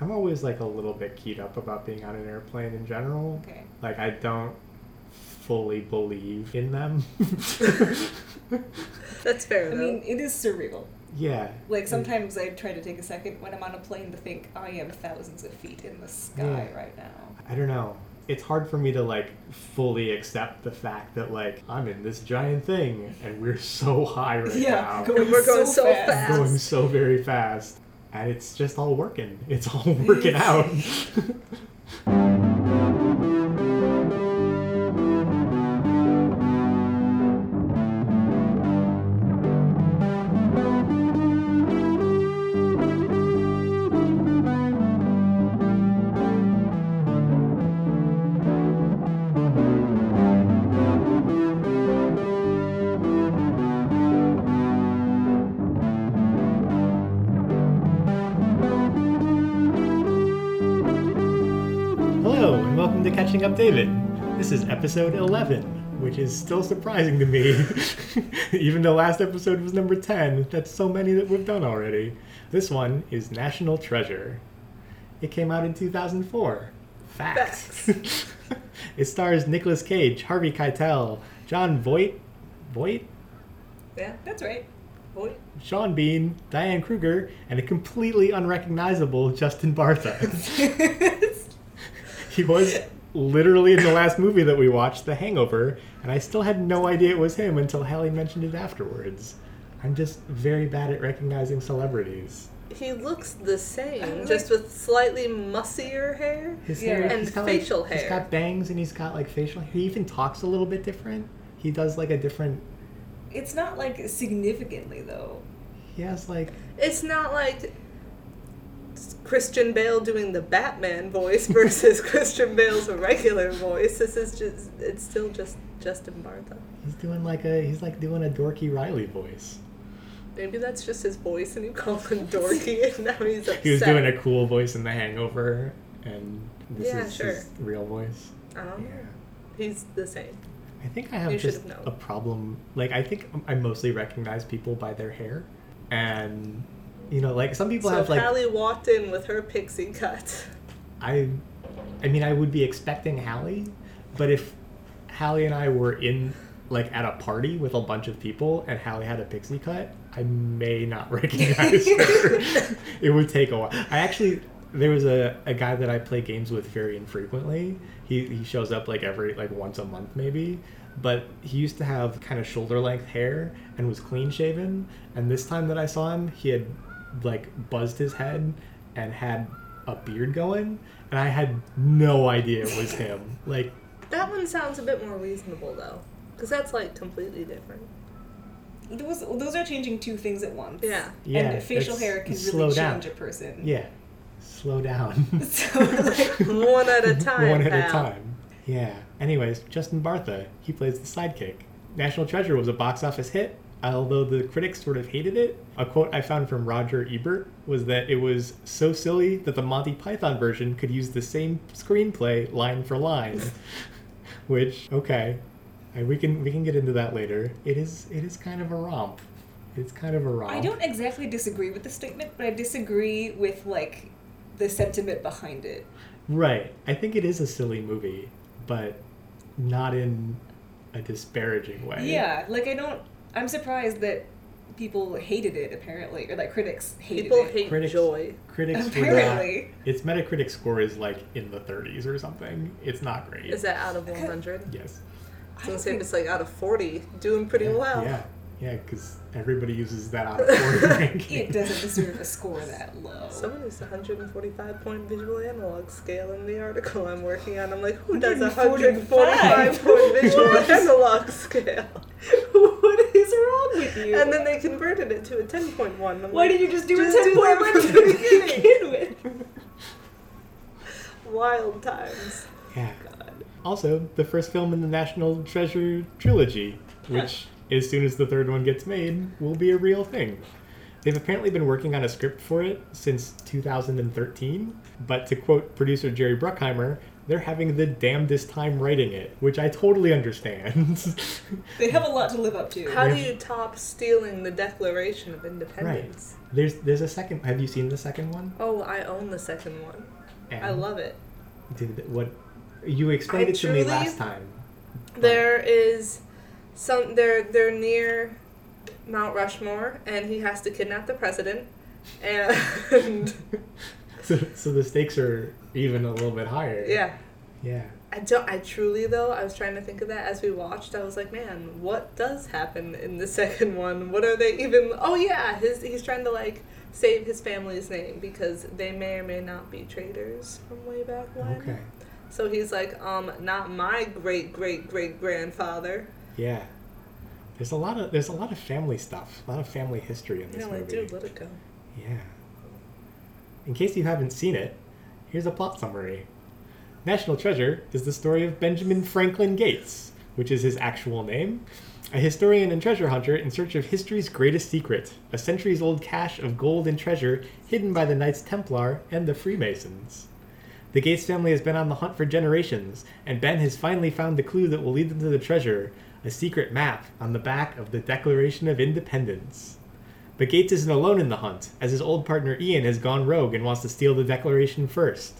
I'm always like a little bit keyed up about being on an airplane in general. Okay. Like I don't fully believe in them. That's fair I mean, it is surreal. yeah. Like sometimes I try to take a second when I'm on a plane to think I am thousands of feet in the sky Yeah. right now. I don't know. It's hard for me to like fully accept the fact that like I'm in this giant thing and we're so high right Yeah, now. going we're going so so fast. fast. going so very fast. It's just all working. It's all working out. episode 11, which is still surprising to me. Even though last episode was number 10, that's so many that we've done already. This one is National Treasure. It came out in 2004. Facts. it stars Nicolas Cage, Harvey Keitel, Jon Voight, Voight, yeah. That's right. Boy. Sean Bean, Diane Kruger, and a completely unrecognizable Justin Bartha. he was literally in the last movie that we watched, The Hangover, and I still had no idea it was him until Hallie mentioned it afterwards. I'm just very bad at recognizing celebrities. He looks the same, like- just with slightly mussier hair. His Yeah. hair, And he's got, facial like, He's hair. got bangs and he's got like facial. He even talks a little bit different. He does like a different. It's not like significantly though. He has like It's not like Christian Bale doing the Batman voice versus Christian Bale's regular voice. This is just, it's still just Justin Bartha. he's doing like a he's like doing a dorky Riley voice. Maybe that's just his voice and you call him dorky and now he's upset. He was doing a cool voice in The Hangover, and this Yeah, is sure. his real voice. I. Yeah. He's the same. I think I have You just have a problem. Like, I think I mostly recognize people by their hair, and you know, like some people so have like Hallie walked in with her pixie cut. I, I mean, I would be expecting Hallie, but if Hallie and I were in like at a party with a bunch of people and Hallie had a pixie cut, I may not recognize her. it would take a while. I actually there was a, a guy that I play games with very infrequently. He he shows up like every like once a month maybe. But he used to have kind of shoulder length hair and was clean shaven. And this time that I saw him, he had like buzzed his head and had a beard going. And I had no idea it was him. Like That one sounds a bit more reasonable though, because that's like completely different. Those those are changing two things at once. Yeah. Yeah, and facial hair can slow really down. change a person. Yeah. Slow down. So like, One at a time. One at a time. Yeah. Anyways, Justin Bartha, he plays the sidekick. National Treasure was a box office hit, although the critics sort of hated it. A quote I found from Roger Ebert was that it was so silly that the Monty Python version could use the same screenplay line for line. Which, okay. We can we can get into that later. It is it is kind of a romp. It's kind of a romp. I don't exactly disagree with the statement, but I disagree with like the sentiment behind it. Right. I think it is a silly movie, but not in a disparaging way. Yeah, like I don't. I'm surprised that people hated it apparently, or that critics hated it. People it. hate Critics- joy. Critics would not. Apparently. Its Metacritic score is like in the 30s or something. It's not great. Is that out of 100? Yes. I was I gonna don't say if it's like out of 40, doing pretty yeah, well. Yeah. Yeah, because everybody uses that out of 40 ranking. It doesn't deserve a score that low. Someone used a 145 point visual analog scale in the article I'm working on. I'm like, who does a 145? point visual analog scale? what is wrong with you? And then they converted it to a 10.1. I'm why like, did you just do Just a do ten point that one from to the beginning. begin with? Wild times. Yeah. God. Also, the first film in the National Treasure trilogy, which, as soon as the third one gets made, will be a real thing. They've apparently been working on a script for it since 2013, but to quote producer Jerry Bruckheimer, they're having the damnedest time writing it, which I totally understand. They have a lot to live up to. How do you top stealing the Declaration of Independence? Right. there's there's a second. Have you seen the second one? Oh, I own the second one. I love it. Did, what you explained I it to me last time. There is some they're they're near Mount Rushmore and he has to kidnap the president and so, so the stakes are even a little bit higher. yeah. Yeah. I don't I truly though, I was trying to think of that as we watched. I was like, man, what does happen in the second one? What are they even Oh yeah, his he's trying to like save his family's name because they may or may not be traitors from way back when. Okay. So he's like, um, not my great great great grandfather. Yeah. There's a lot of there's a lot of family stuff, a lot of family history in this I movie. do let it go. Yeah. In case you haven't seen it, here's a plot summary. National Treasure is the story of Benjamin Franklin Gates, which is his actual name, a historian and treasure hunter in search of history's greatest secret, a centuries old cache of gold and treasure hidden by the Knights Templar and the Freemasons. The Gates family has been on the hunt for generations, and Ben has finally found the clue that will lead them to the treasure a secret map on the back of the Declaration of Independence. But Gates isn't alone in the hunt, as his old partner Ian has gone rogue and wants to steal the Declaration first.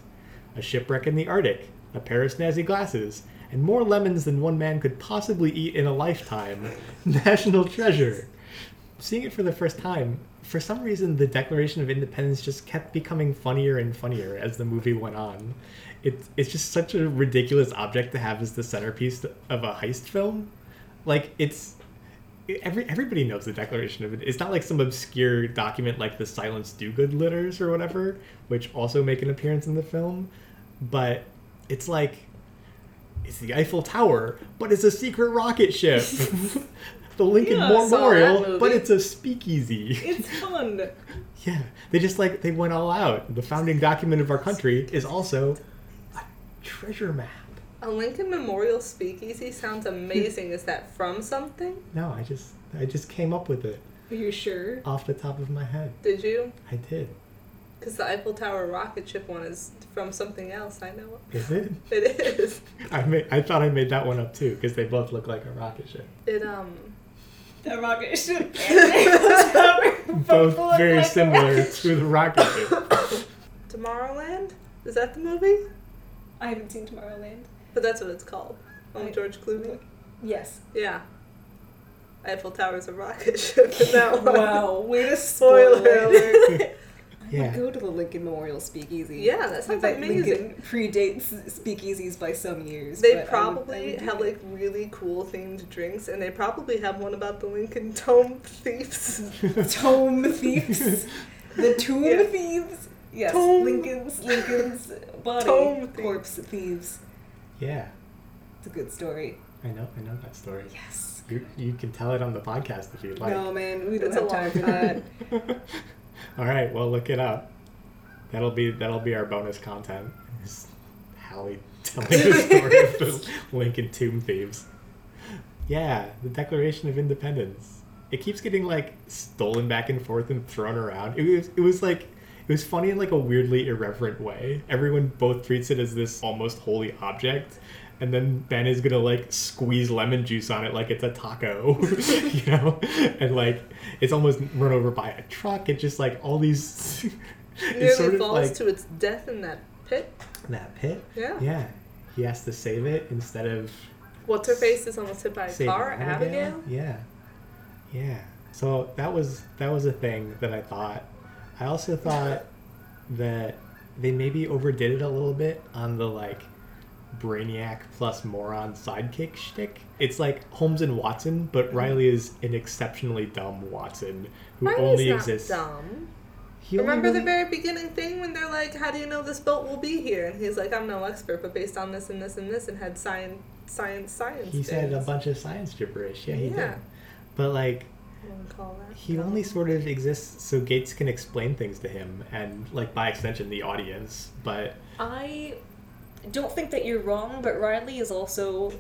A shipwreck in the Arctic, a pair of snazzy glasses, and more lemons than one man could possibly eat in a lifetime. National treasure. Seeing it for the first time, for some reason the Declaration of Independence just kept becoming funnier and funnier as the movie went on. It, it's just such a ridiculous object to have as the centerpiece of a heist film. Like, it's every everybody knows the Declaration of it. It's not like some obscure document like the Silence Dogood letters or whatever, which also make an appearance in the film. But it's like it's the Eiffel Tower, but it's a secret rocket ship. the Lincoln Yeah, I saw that Memorial, but it's a speakeasy. It's fun. yeah, they just like they went all out. The founding document of our country is also a treasure map. A Lincoln Memorial Speakeasy sounds amazing. Is that from something? No, I just I just came up with it Are you sure? off the top of my head. Did you? I did. Because the Eiffel Tower rocket ship one is from something else. I know. Is it? It is. I made, I thought I made that one up too because they both look like a rocket ship. It um. That rocket ship and Nicholas Power Both very like similar to the rocket ship. Tomorrowland? Is that the movie? I haven't seen Tomorrowland. But that's what it's called. On Right. George Clooney. Yes. Yeah. Eiffel Tower's a rocket ship in that one. Wow, way to Spoiler spoil alert. it. Yeah. Go to the Lincoln Memorial Speakeasy. Yeah, that sounds Bet amazing. Lincoln predates speakeasies by some years. They but I would- I probably would have like really cool themed drinks, and they probably have one about the Lincoln Tome thieves. Tome thieves. The tomb Yeah. thieves. Yes, Tome. Lincoln's Lincoln's body Tome thieves. corpse thieves. Yeah, It's a good story. I know. I know that story. Yes. You, you can tell it on the podcast if you'd like. no man, we don't It's a have time for that. All right, well, look it up. That'll be that'll be our bonus content. Is Hallie telling the story of the Lincoln Tomb Thieves. Yeah, the Declaration of Independence. It keeps getting like stolen back and forth and thrown around. It was it was like it was funny in like a weirdly irreverent way. Everyone both treats it as this almost holy object. And then Ben is gonna like squeeze lemon juice on it like it's a taco, you know, and like it's almost run over by a truck. It's just like all these. Nearly it's sort of falls like to its death in that pit. that pit. Yeah. Yeah, he has to save it instead of What's her face is almost hit by a car. Abigail. Yeah, yeah. So that was that was a thing that I thought. I also thought that they maybe overdid it a little bit on the like brainiac plus moron sidekick shtick. It's like Holmes and Watson, but mm-hmm. Riley is an exceptionally dumb Watson who Riley's only not exists. dumb. He only Remember the very beginning thing when they're like, "How do you know this boat will be here?" And he's like, "I'm no expert, but based on this and this and this," and had science, science, science. He said a bunch of science gibberish. Yeah, he Yeah. did. But like I wouldn't call that he dumb. only sort of exists so Gates can explain things to him and like by extension the audience. But I don't think that you're wrong, but Riley is also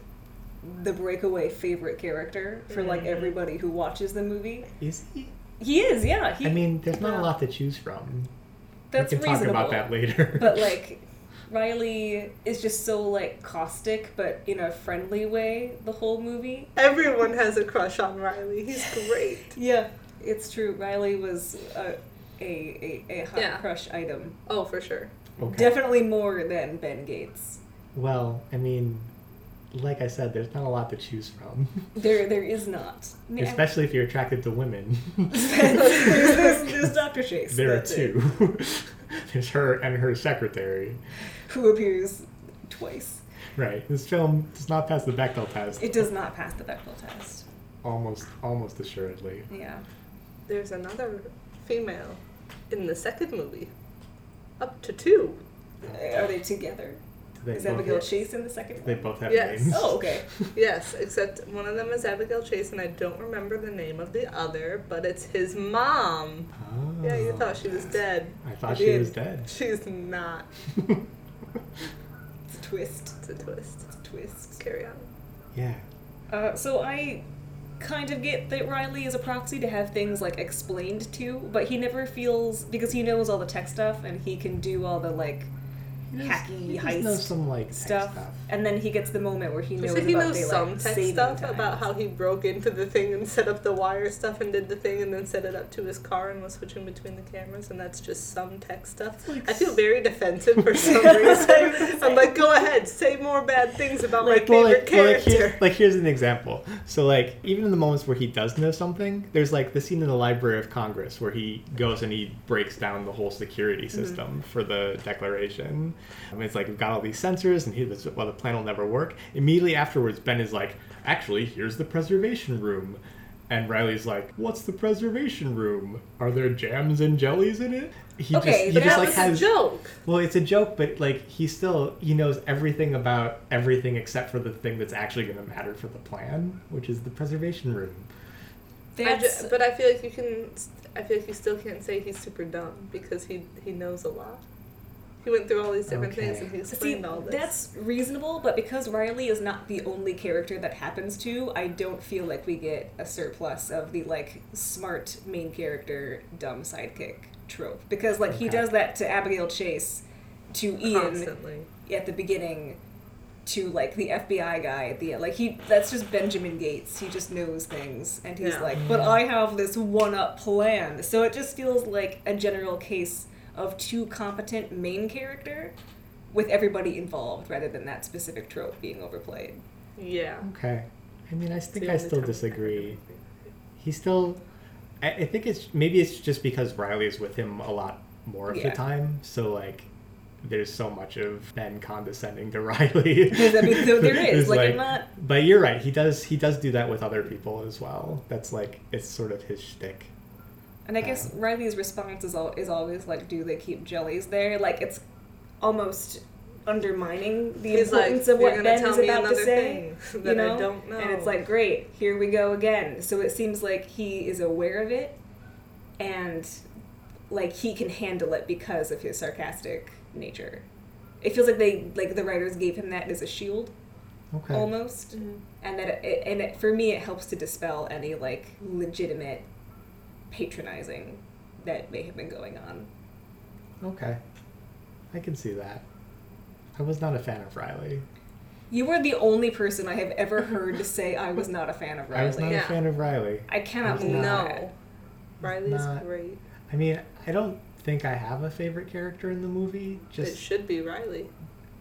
the breakaway favorite character for like Mhm. everybody who watches the movie. is he? He is, yeah. He, I mean, there's not Yeah. a lot to choose from. that's we can reasonable. talk about that later. But like, Riley is just so like caustic, but in a friendly way the whole movie. Everyone has a crush on Riley. He's great. Yeah, it's true. Riley was a a, a, a hot Yeah. crush item. Oh, for sure. Okay. Definitely more than Ben Gates. Well, I mean, like I said, there's not a lot to choose from, There, there is not. I mean, I- especially if you're attracted to women. there's, there's, there's Dr. Chase. there are two. there's her and her secretary. Who appears twice. Right. This film does not pass the Bechdel test. It does not pass the Bechdel test. Almost, almost assuredly. Yeah. There's another female in the second movie. Up to two. Are they together? They Is both, Abigail Chase in the second They both have Yes. names. Oh, okay. Yes, except one of them is Abigail Chase, and I don't remember the name of the other, but it's his mom. Oh. Yeah, you thought she was dead. I thought I she did. was dead. She's not. It's a twist. It's a twist. It's a twist. Carry on. yeah. Uh, so I kind of get that Riley is a proxy to have things like explained to, but he never feels because he knows all the tech stuff and he can do all the like He does- hacky he does heist know some like tech stuff. stuff. And then he gets the moment where he knows So he about knows daylight some tech stuff time. about how he broke into the thing and set up the wire stuff and did the thing and then set it up to his car and was switching between the cameras and that's just some tech stuff. like I feel very defensive for some reason. I'm like, go ahead, say more bad things about like, my well, favorite like, well, like, character. here, like here's an example. So like even in the moments where he does know something, there's like the scene in the Library of Congress where he goes and he breaks down the whole security Mm-hmm. system for the Declaration. I mean, it's like we've got all these sensors and he this well the plan will never work. Immediately afterwards, Ben is like, actually, here's the preservation room. And Riley's like, "What's the preservation room? Are there jams and jellies in it?" He Okay, just, he but just that like was has a joke. well, it's a joke, but like he still he knows everything about everything except for the thing that's actually going to matter for the plan, which is the preservation room. I ju- but I feel like you can. I feel like you still can't say he's super dumb because he he knows a lot. He went through all these different things and he See, all this. that's reasonable, but because Riley is not the only character that happens to, I don't feel like we get a surplus of the like smart main character, dumb sidekick trope. Because like he does that to Abigail Chase, to Ian constantly. at the beginning, to like the FBI guy at the end. Like he, that's just Benjamin Gates. He just knows things, and he's Yeah. like, "But I have this one-up plan." So it just feels like a general case of too competent main character with everybody involved, rather than that specific trope being overplayed. Yeah. Okay, I mean, I think the I still disagree. He still, I, I think it's maybe it's just because Riley is with him a lot more of Yeah. the time, so like. There's so much of Ben condescending to Riley. Because, I mean, there- there is, It's like, not- But you're right. He does. He does do that with other people as well. That's like it's sort of his shtick. And I guess Riley's response is al- is always like, "Do they keep jellies there?" Like it's almost undermining the He's like, importance of what gonna Ben tell is me about to say. thing you that I know? don't know." And it's like, great, here we go again. So it seems like he is aware of it, and like he can handle it because of his sarcastic nature. It feels like they like the writers gave him that as a shield Okay. almost, Mhm. and that it, and it, for me it helps to dispel any like legitimate patronizing that may have been going on. Okay. I can see that. I was not a fan of Riley. You were the only person I have ever heard to say I was not a fan of Riley. I was not Yeah. a fan of Riley. I cannot I was believe not. No. Riley's Not- great. I mean, I don't think I have a favorite character in the movie. Just it should be Riley.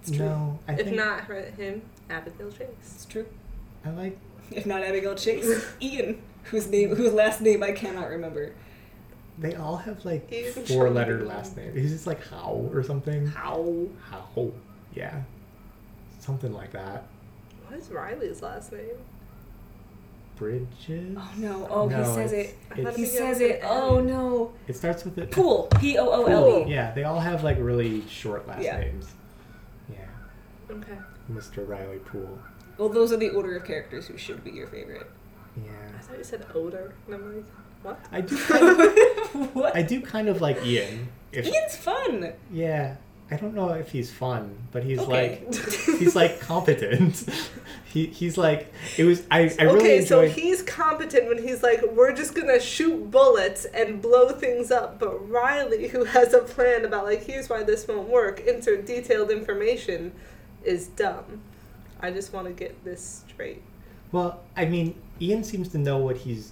It's true. no. I if think not him, Abigail Chase. It's true. I like. If not Abigail Chase, Ian, whose name, whose last name I cannot remember. They all have like He's four-letter last names. He's just like Howe or something. Howe? Howe. Yeah. Something like that. What is Riley's last name? Bridges. Oh no! Oh, No, he says it. I thought it's- He says it. Oh no! It starts with the Poole. P O O L E. Yeah, they all have like really short last Yeah. names. Yeah. Okay. Mr. Riley Poole. Well, those are the order of characters who should be your favorite. Yeah. I thought you said older, And I'm like, what? I do kind of, what? I do kind of like Ian. If, Ian's fun. Yeah. I don't know if he's fun, but he's Okay. like he's like competent. he he's like it was I I really okay, so he's competent when he's like, we're just gonna shoot bullets and blow things up. But Riley, who has a plan about like, here's why this won't work, insert detailed information, is dumb. I just want to get this straight. well, I mean, Ian seems to know what he's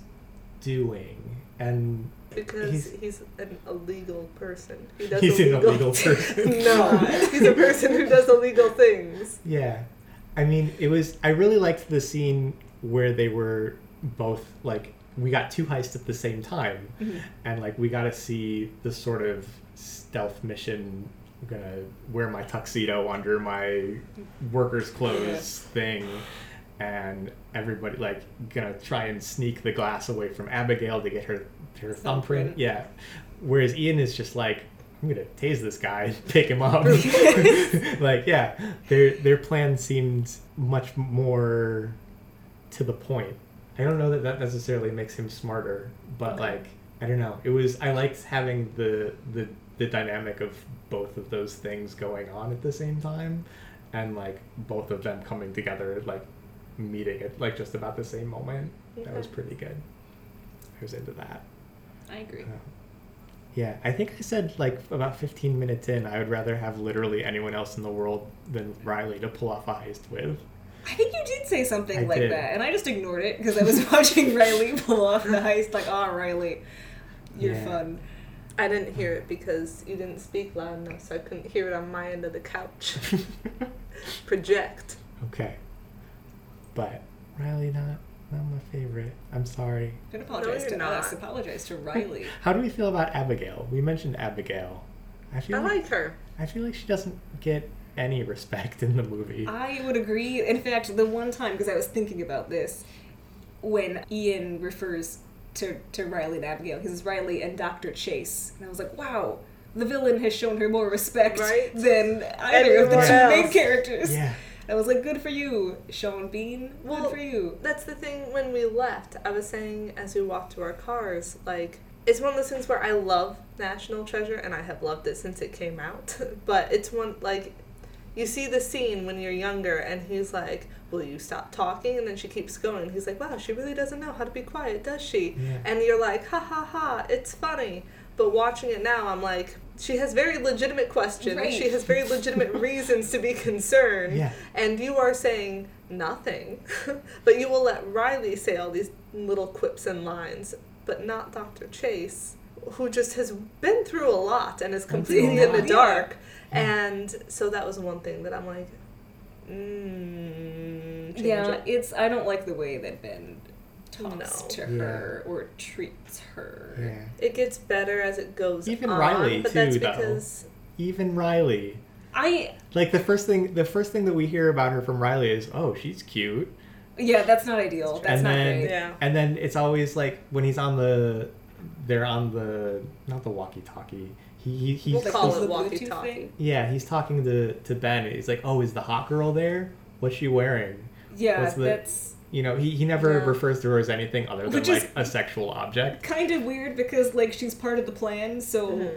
doing, and Because He's- he's, an illegal person. He does He's an illegal illegal person. no, he's a person who does illegal things. Yeah. I mean, it was. I really liked the scene where they were both like we got two heists at the same time, mm-hmm. and like we got to see the sort of stealth mission. I'm gonna wear my tuxedo under my workers' clothes thing, and everybody like gonna try and sneak the glass away from Abigail to get her her thumbprint. Yeah. Whereas Ian is just like, I'm gonna tase this guy, and pick him up. like, yeah, their their plan seemed much more to the point. I don't know that that necessarily makes him smarter, but like, I don't know. It was I liked having the the the dynamic of both of those things going on at the same time, and like both of them coming together, like meeting at like just about the same moment. That was pretty good. I was into that. I agree. Uh, Yeah, I think I said like about 15 minutes in, I would rather have literally anyone else in the world than Riley to pull off a heist with. I think you did say something I like did. that, and I just ignored it because I was watching Riley pull off the heist. Like, oh, Riley, you're Yeah. fun. I didn't hear it because you didn't speak loud enough, so I couldn't hear it on my end of the couch. Project. okay. But Riley, not not my favorite. I'm sorry. Don't apologize you're to not. us. Apologize to Riley. How do we feel about Abigail? We mentioned Abigail. I feel I like, like her. I feel like she doesn't get any respect in the movie. I would agree. In fact, the one time, because I was thinking about this, when Ian refers to, to Riley and Abigail, he says Riley and Dr. Chase. And I was like, wow, the villain has shown her more respect Right? than either of the Everyone two main characters. yeah. I was like, good for you, Sean Bean. Well, good for you. That's the thing when we left. I was saying as we walked to our cars, like, it's one of those things where I love National Treasure and I have loved it since it came out. but it's one, like, you see the scene when you're younger and he's like, Will you stop talking? And then she keeps going. He's like, Wow, she really doesn't know how to be quiet, does she? Yeah. And you're like, Ha ha ha, it's funny. But watching it now, I'm like, she has very legitimate questions. Right. She has very legitimate reasons to be concerned. Yeah. And you are saying nothing. but you will let Riley say all these little quips and lines, but not Dr. Chase, who just has been through a lot and is Been through a completely in the dark. Yeah. And so that was one thing that I'm like, mm, Yeah, it. it's. I don't like the way that Ben talks No. to Yeah. her or treats her. Yeah. It gets better as it goes Even on, Riley, but too, that's though. because Even Riley. I Like the first thing the first thing that we hear about her from Riley is, "Oh, she's cute." yeah, that's not ideal. That's and not then great. Yeah. and then it's always like when he's on the they're on the not the walkie-talkie. He, he he's we'll call it the walkie-talkie. yeah, he's talking to to Ben. He's like, "Oh, is the hot girl there? What's she wearing?" Yeah, What's the- that's You know, he, he never Yeah. refers to her as anything other than Which like a sexual object. kind of weird because like she's part of the plan, so Mhm.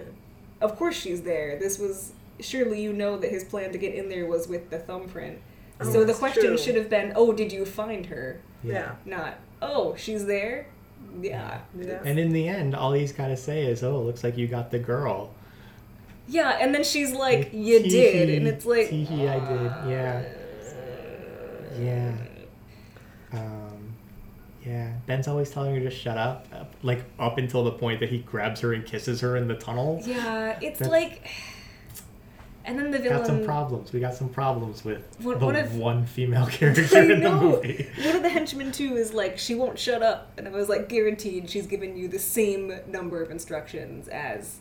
of course she's there. This was surely you know that his plan to get in there was with the thumbprint. Oh, so the question true. should have been, "Oh, did you find her?" Yeah. Not, "Oh, she's there." Yeah. Yeah. And in the end, all he's got to say is, "Oh, looks like you got the girl." Yeah, and then she's like, Like, "You did," and it's like, tee I did. Yeah. Yeah. Yeah. Ben's always telling her to shut up, like up until the point that he grabs her and kisses her in the tunnel. Yeah, it's That's- like, and then the villain. Got some problems. We got some problems with What- the if- one female character in the movie. One of the henchmen too is like she won't shut up, and I was like guaranteed she's giving you the same number of instructions as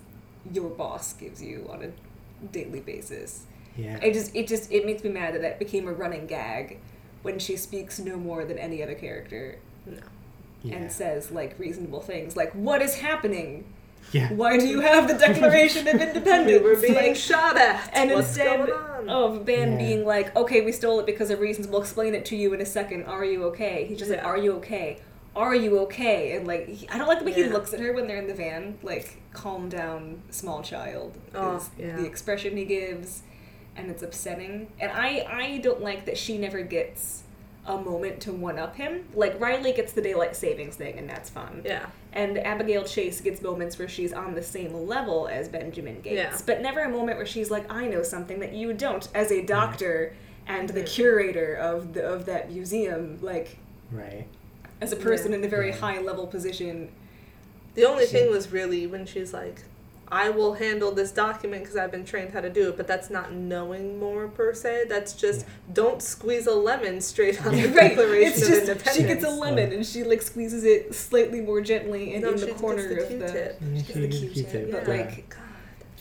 your boss gives you on a daily basis. Yeah. I just it just it makes me mad that that became a running gag when she speaks no more than any other character No. yeah. and says like reasonable things like what is happening? yeah. Why do you have the Declaration of Independence? We're being Like, shot at. and What's instead going on? of Ben Yeah. being like, okay, we stole it because of reasons, we'll explain it to you in a second. Are you okay? He's just like, are you okay? "Are you okay?" And like, he, I don't like the way he looks at her when they're in the van. Like, calm down, small child. Oh, is yeah. The expression he gives, and it's upsetting. And I, I don't like that she never gets a moment to one up him. Like Riley gets the daylight savings thing, and that's fun. Yeah. And Abigail Chase gets moments where she's on the same level as Benjamin Gates, Yeah. but never a moment where she's like, "I know something that you don't," as a doctor and the curator of the of that museum, like Right. as a person Yeah. in a very Yeah. high level position. The only She- thing was really when she's like, I will handle this document because I've been trained how to do it, but that's not knowing more per se. That's just don't squeeze a lemon straight on the right, Declaration it's of just Independence. she gets a lemon and she like squeezes it slightly more gently and No, in she the gets corner the of the. Q-tip. She she gets the did Q-tip, Q-tip, but yeah. like, God.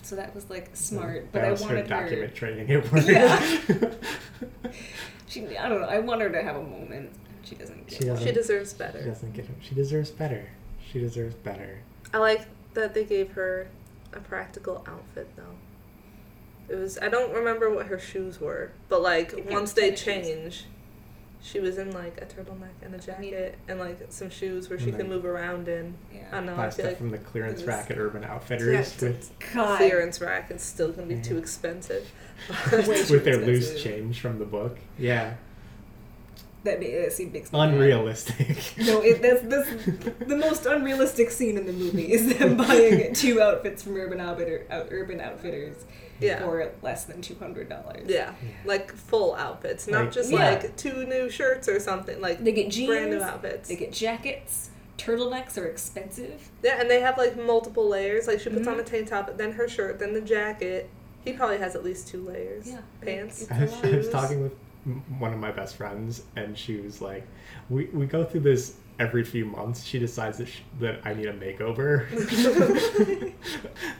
so that was like smart. That But I was her wanted her. document training at work. Yeah. She, I don't know. I want her to have a moment. She doesn't. Get She one. doesn't. She deserves she better. doesn't get him. She deserves better. She deserves better. I like that they gave her a practical outfit though. It was I don't remember what her shoes were, but like once they tennis change, she was in like a turtleneck and a jacket and like some shoes where she Right. could move around in. I Yeah. don't know. I Buy feel stuff like from the clearance was- rack at Urban Outfitters Yeah, with, God. clearance rack is still gonna be too Mhm. expensive. Way too with their loose change from the book. Yeah. That ma- that scene makes me mad. Unrealistic. No, it, that's that's the most unrealistic scene in the movie is them buying two outfits from Urban Outfitter, out, Urban Outfitters yeah. for less than two hundred dollars. yeah. Like full outfits, not Like- just Yeah. like two new shirts or something. Like They get jeans. brand new outfits. They get jackets. Turtlenecks are expensive. Yeah, and they have like multiple layers. Like she puts Mhm. on a tank top, then her shirt, then the jacket. He probably has at least two layers. Yeah. Pants. It's I a was. I was Shoes. talking with m- one of my best friends, and she was like, "We we go through this every few months. She decides that sh- that I need a makeover."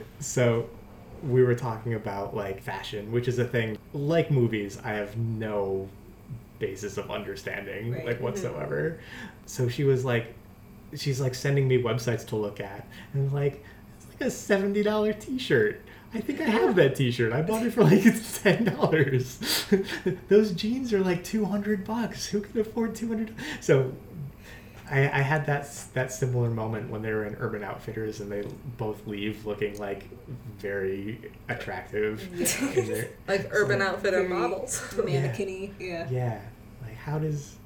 so we were talking about like fashion, which is a thing. Like movies, I have no basis of understanding Right. like Mhm. whatsoever. So she was like, she's like sending me websites to look at, and like it's like a seventy dollar t shirt. I think I have that T-shirt. I bought it for like ten dollars. Those jeans are like two hundred bucks. Who can afford two hundred? So, I, I had that that similar moment when they were in Urban Outfitters and they both leave looking like very attractive. in their- Like Urban So- Outfitter models. Mannequin-y. Yeah. yeah, like how does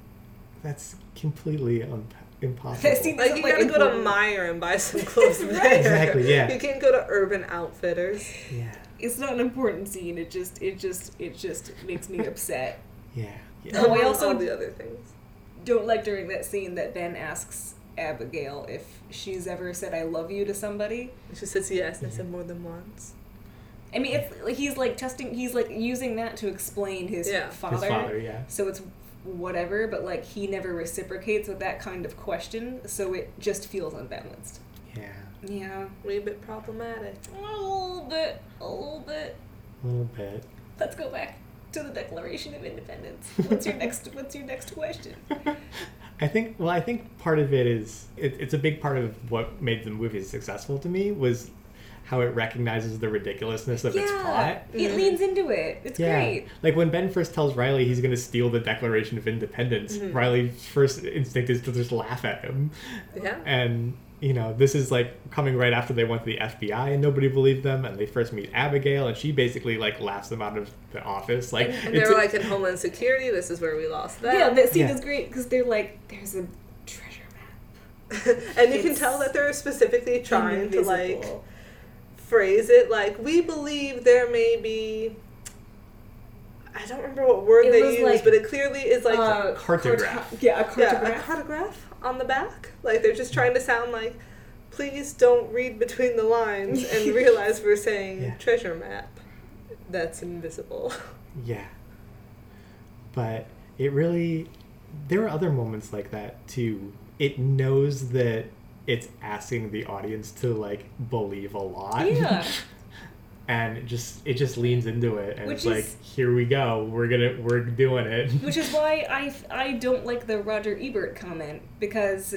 that's completely un- impossible. That scene- Like you Like gotta go to important. Meijer and buy some clothes there. Right. Exactly, yeah. You can't go to Urban Outfitters. yeah, It's not an important scene. It just it just it just makes me upset. yeah, yeah. Oh, I also- all the other things. Don't like during that scene that Ben asks Abigail if she's ever said "I love you" to somebody. She says yes, and I said more than once. I mean, it's like he's like testing. He's like using that to explain his Yeah. His father. His father, yeah. So it's whatever, but like he never reciprocates with that kind of question, so it just feels unbalanced. Yeah, Yeah, Wee bit problematic. a little bit, a little bit. a little bit. Let's go back to the Declaration of Independence. What's your next? What's your next question? I think. Well, I think part of it is it, it's a big part of what made the movie successful to me was how it recognizes the ridiculousness of its plot. it Mhm. leans into it. It's yeah, great. like when Ben first tells Riley he's going to steal the Declaration of Independence, Mhm. Riley's first instinct is to just laugh at him, Yeah. and you know this is like coming right after they went to the FBI and nobody believed them, and they first meet Abigail and she basically like laughs them out of the office. Like, And- And they it's were a- like in Homeland Security, this is where we lost them. Yeah, that scene Yeah. is great because they're like, there's a treasure map. and you can tell that they're specifically trying to like Invisible. Phrase it like we believe there may be I don't remember what word It they was used, like, but it clearly is like Uh, Cartograph. carto- yeah, a yeah, cartograph. a cartograph on the back. Like they're just trying to sound like please don't read between the lines and realize we're saying Yeah. treasure map that's invisible. Yeah. But it really there are other moments like that too. It knows that it's asking the audience to like believe a lot. Yeah. and just it just leans into it and Which it's like is- here we go. We're going to we're doing it. Which is why I, I don't like the Roger Ebert comment because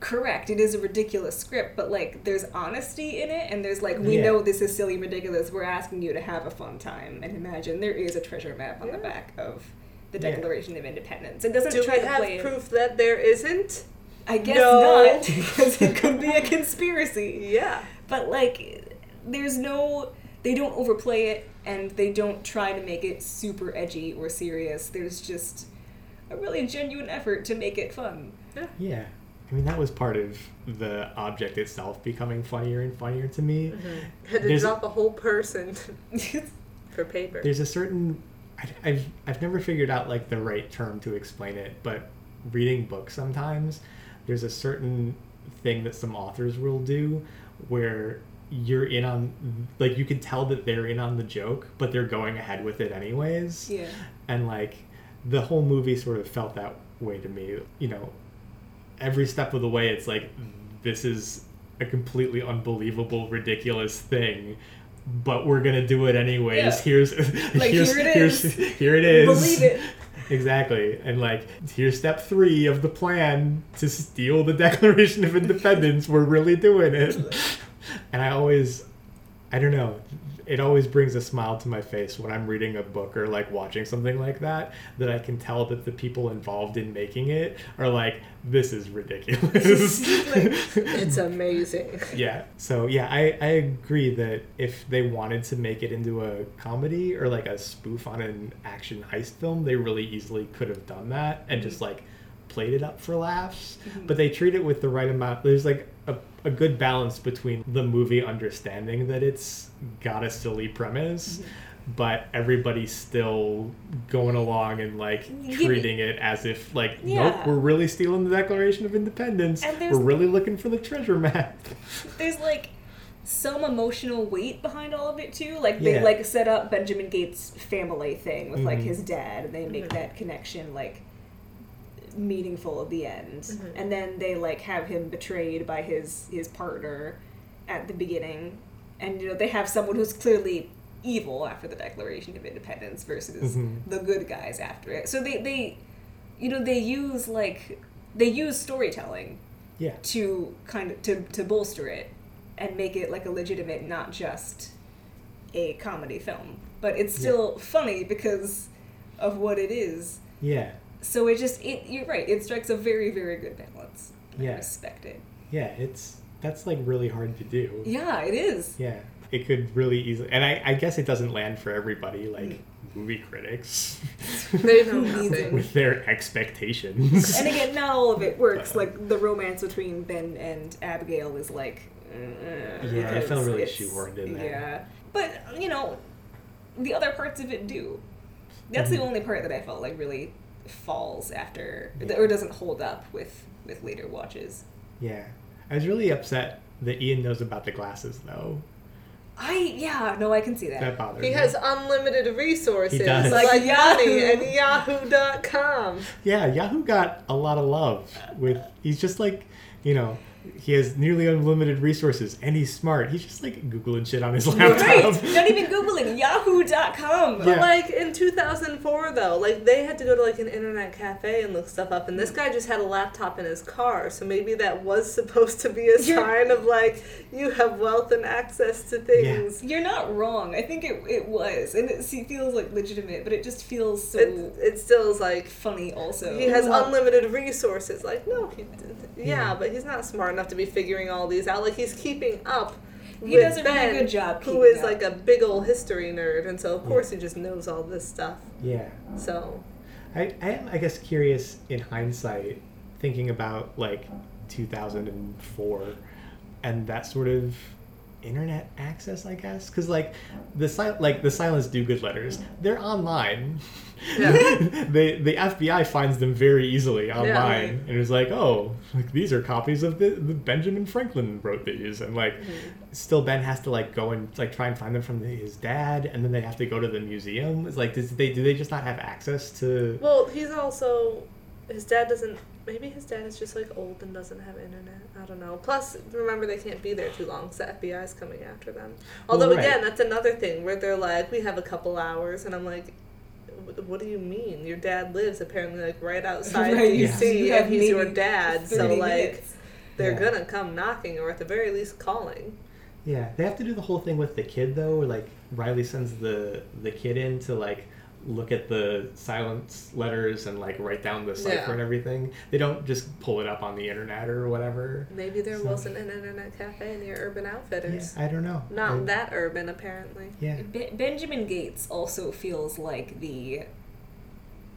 correct it is a ridiculous script but like there's honesty in it and there's like we Yeah. know this is silly ridiculous we're asking you to have a fun time and imagine there is a treasure map on the back of the Yeah. Declaration of Independence it doesn't Do try we to have play it proof that there isn't? I guess No. not because it could be a conspiracy. Yeah. But like, there's no, they don't overplay it, and they don't try to make it super edgy or serious. There's just a really genuine effort to make it fun. Yeah. Yeah. I mean, that was part of the object itself becoming funnier and funnier to me. Mm-hmm. Had to There's- drop a whole person for paper. There's a certain. I, I've, I've never figured out like the right term to explain it, but reading books sometimes, there's a certain thing that some authors will do where you're in on like you can tell that they're in on the joke but they're going ahead with it anyways yeah. and like the whole movie sort of felt that way to me you know every step of the way it's like this is a completely unbelievable ridiculous thing but we're gonna do it anyways Yeah. here's Like, here's, here it here's here it is Believe it. Exactly. And like here's step three of the plan to steal the declaration of independence. We're really doing it. And i always i don't know it always brings a smile to my face when i'm reading a book or like watching something like that that i can tell that the people involved in making it are like this is ridiculous. It's amazing. yeah. So yeah I, I agree that if they wanted to make it into a comedy or like a spoof on an action heist film they really easily could have done that and mm-hmm. just like played it up for laughs. Mm-hmm. But they treat it with the right amount there's like a, a good balance between the movie understanding that it's got a silly premise but everybody's still going along and like treating it as if like nope we're really stealing the declaration of independence And we're really looking for the treasure map There's like some emotional weight behind all of it too. Like they Yeah. like set up Benjamin Gates' family thing with like Mhm. his dad, and they make that connection like meaningful at the end. Mhm. And then they like have him betrayed by his his partner at the beginning, and you know they have someone who's clearly evil after the Declaration of Independence versus Mhm. the good guys after it. So they they you know they use like they use storytelling yeah to kind of to, to bolster it and make it like a legitimate not just a comedy film but it's still funny because of what it is yeah so it just it you're right it strikes a very very good balance. I Yeah. respect it. Yeah it's that's like really hard to do. Yeah it is. Yeah. It could really easily and i, I guess it doesn't land for everybody like movie critics. They know nothing. with their expectations. And again not all of it works. Like the romance between ben and abigail is like uh, Yeah, it felt really shoehorned in there. yeah. But you know the other parts of it do. That's the Mhm. only part that i felt like really falls after Yeah. or doesn't hold up with with later watches yeah i was really upset that ian knows about the glasses though i yeah no i can see that, that bothered He me has unlimited resources He does. like, Like money Yahoo. and yahoo.com. yeah yahoo got a lot of love with he's just like you know he has nearly unlimited resources and he's smart he's just like googling shit on his laptop right not even googling yahoo.com But Yeah. like in 2004 though, like they had to go to like an internet cafe and look stuff up, and this guy just had a laptop in his car, so maybe that was supposed to be a You're- sign of like you have wealth and access to things. You're not wrong. I think it, it was, and it feels like legitimate, but it just feels so It, it still is like funny. Also, he has Well- unlimited resources. Like no, he, yeah, Yeah. but he's not smart enough to be figuring all these out. Like he's keeping up. He with does a really Ben, good job Who is up. like a big old history nerd, and so of Yeah. course he just knows all this stuff. yeah So I, I am, I guess, curious in hindsight, thinking about like 2004 and that sort of internet access, I guess, because like the sil- like the Silence Dogood letters, they're online. Yeah. they the FBI finds them very easily online, right. and it's like, oh, like these are copies of the, the Benjamin Franklin wrote these, and like mm-hmm. still Ben has to like go and like try and find them from his dad, and then they have to go to the museum. It's like, does they do they just not have access to? Well, he's also his dad doesn't. Maybe his dad is just like old and doesn't have internet. I don't know. Plus, remember they can't be there too long because the FBI is coming after them. Although right. again, that's another thing where they're like, we have a couple hours, and I'm like. "Wh- What do you mean? Your dad lives apparently like right outside Right. DC, You and he's your dad. So like, minutes. they're Yeah. gonna come knocking, or at the very least calling. Yeah, they have to do the whole thing with the kid though, where like Riley sends the the kid in to like look at the silence letters and like write down the cipher Yeah. and everything. They don't just pull it up on the internet or whatever. Maybe there So- wasn't an internet cafe near Urban Outfitters. Yeah, Outfitters. I don't know. Not I- that urban, apparently. Yeah. Be- Benjamin Gates also feels like the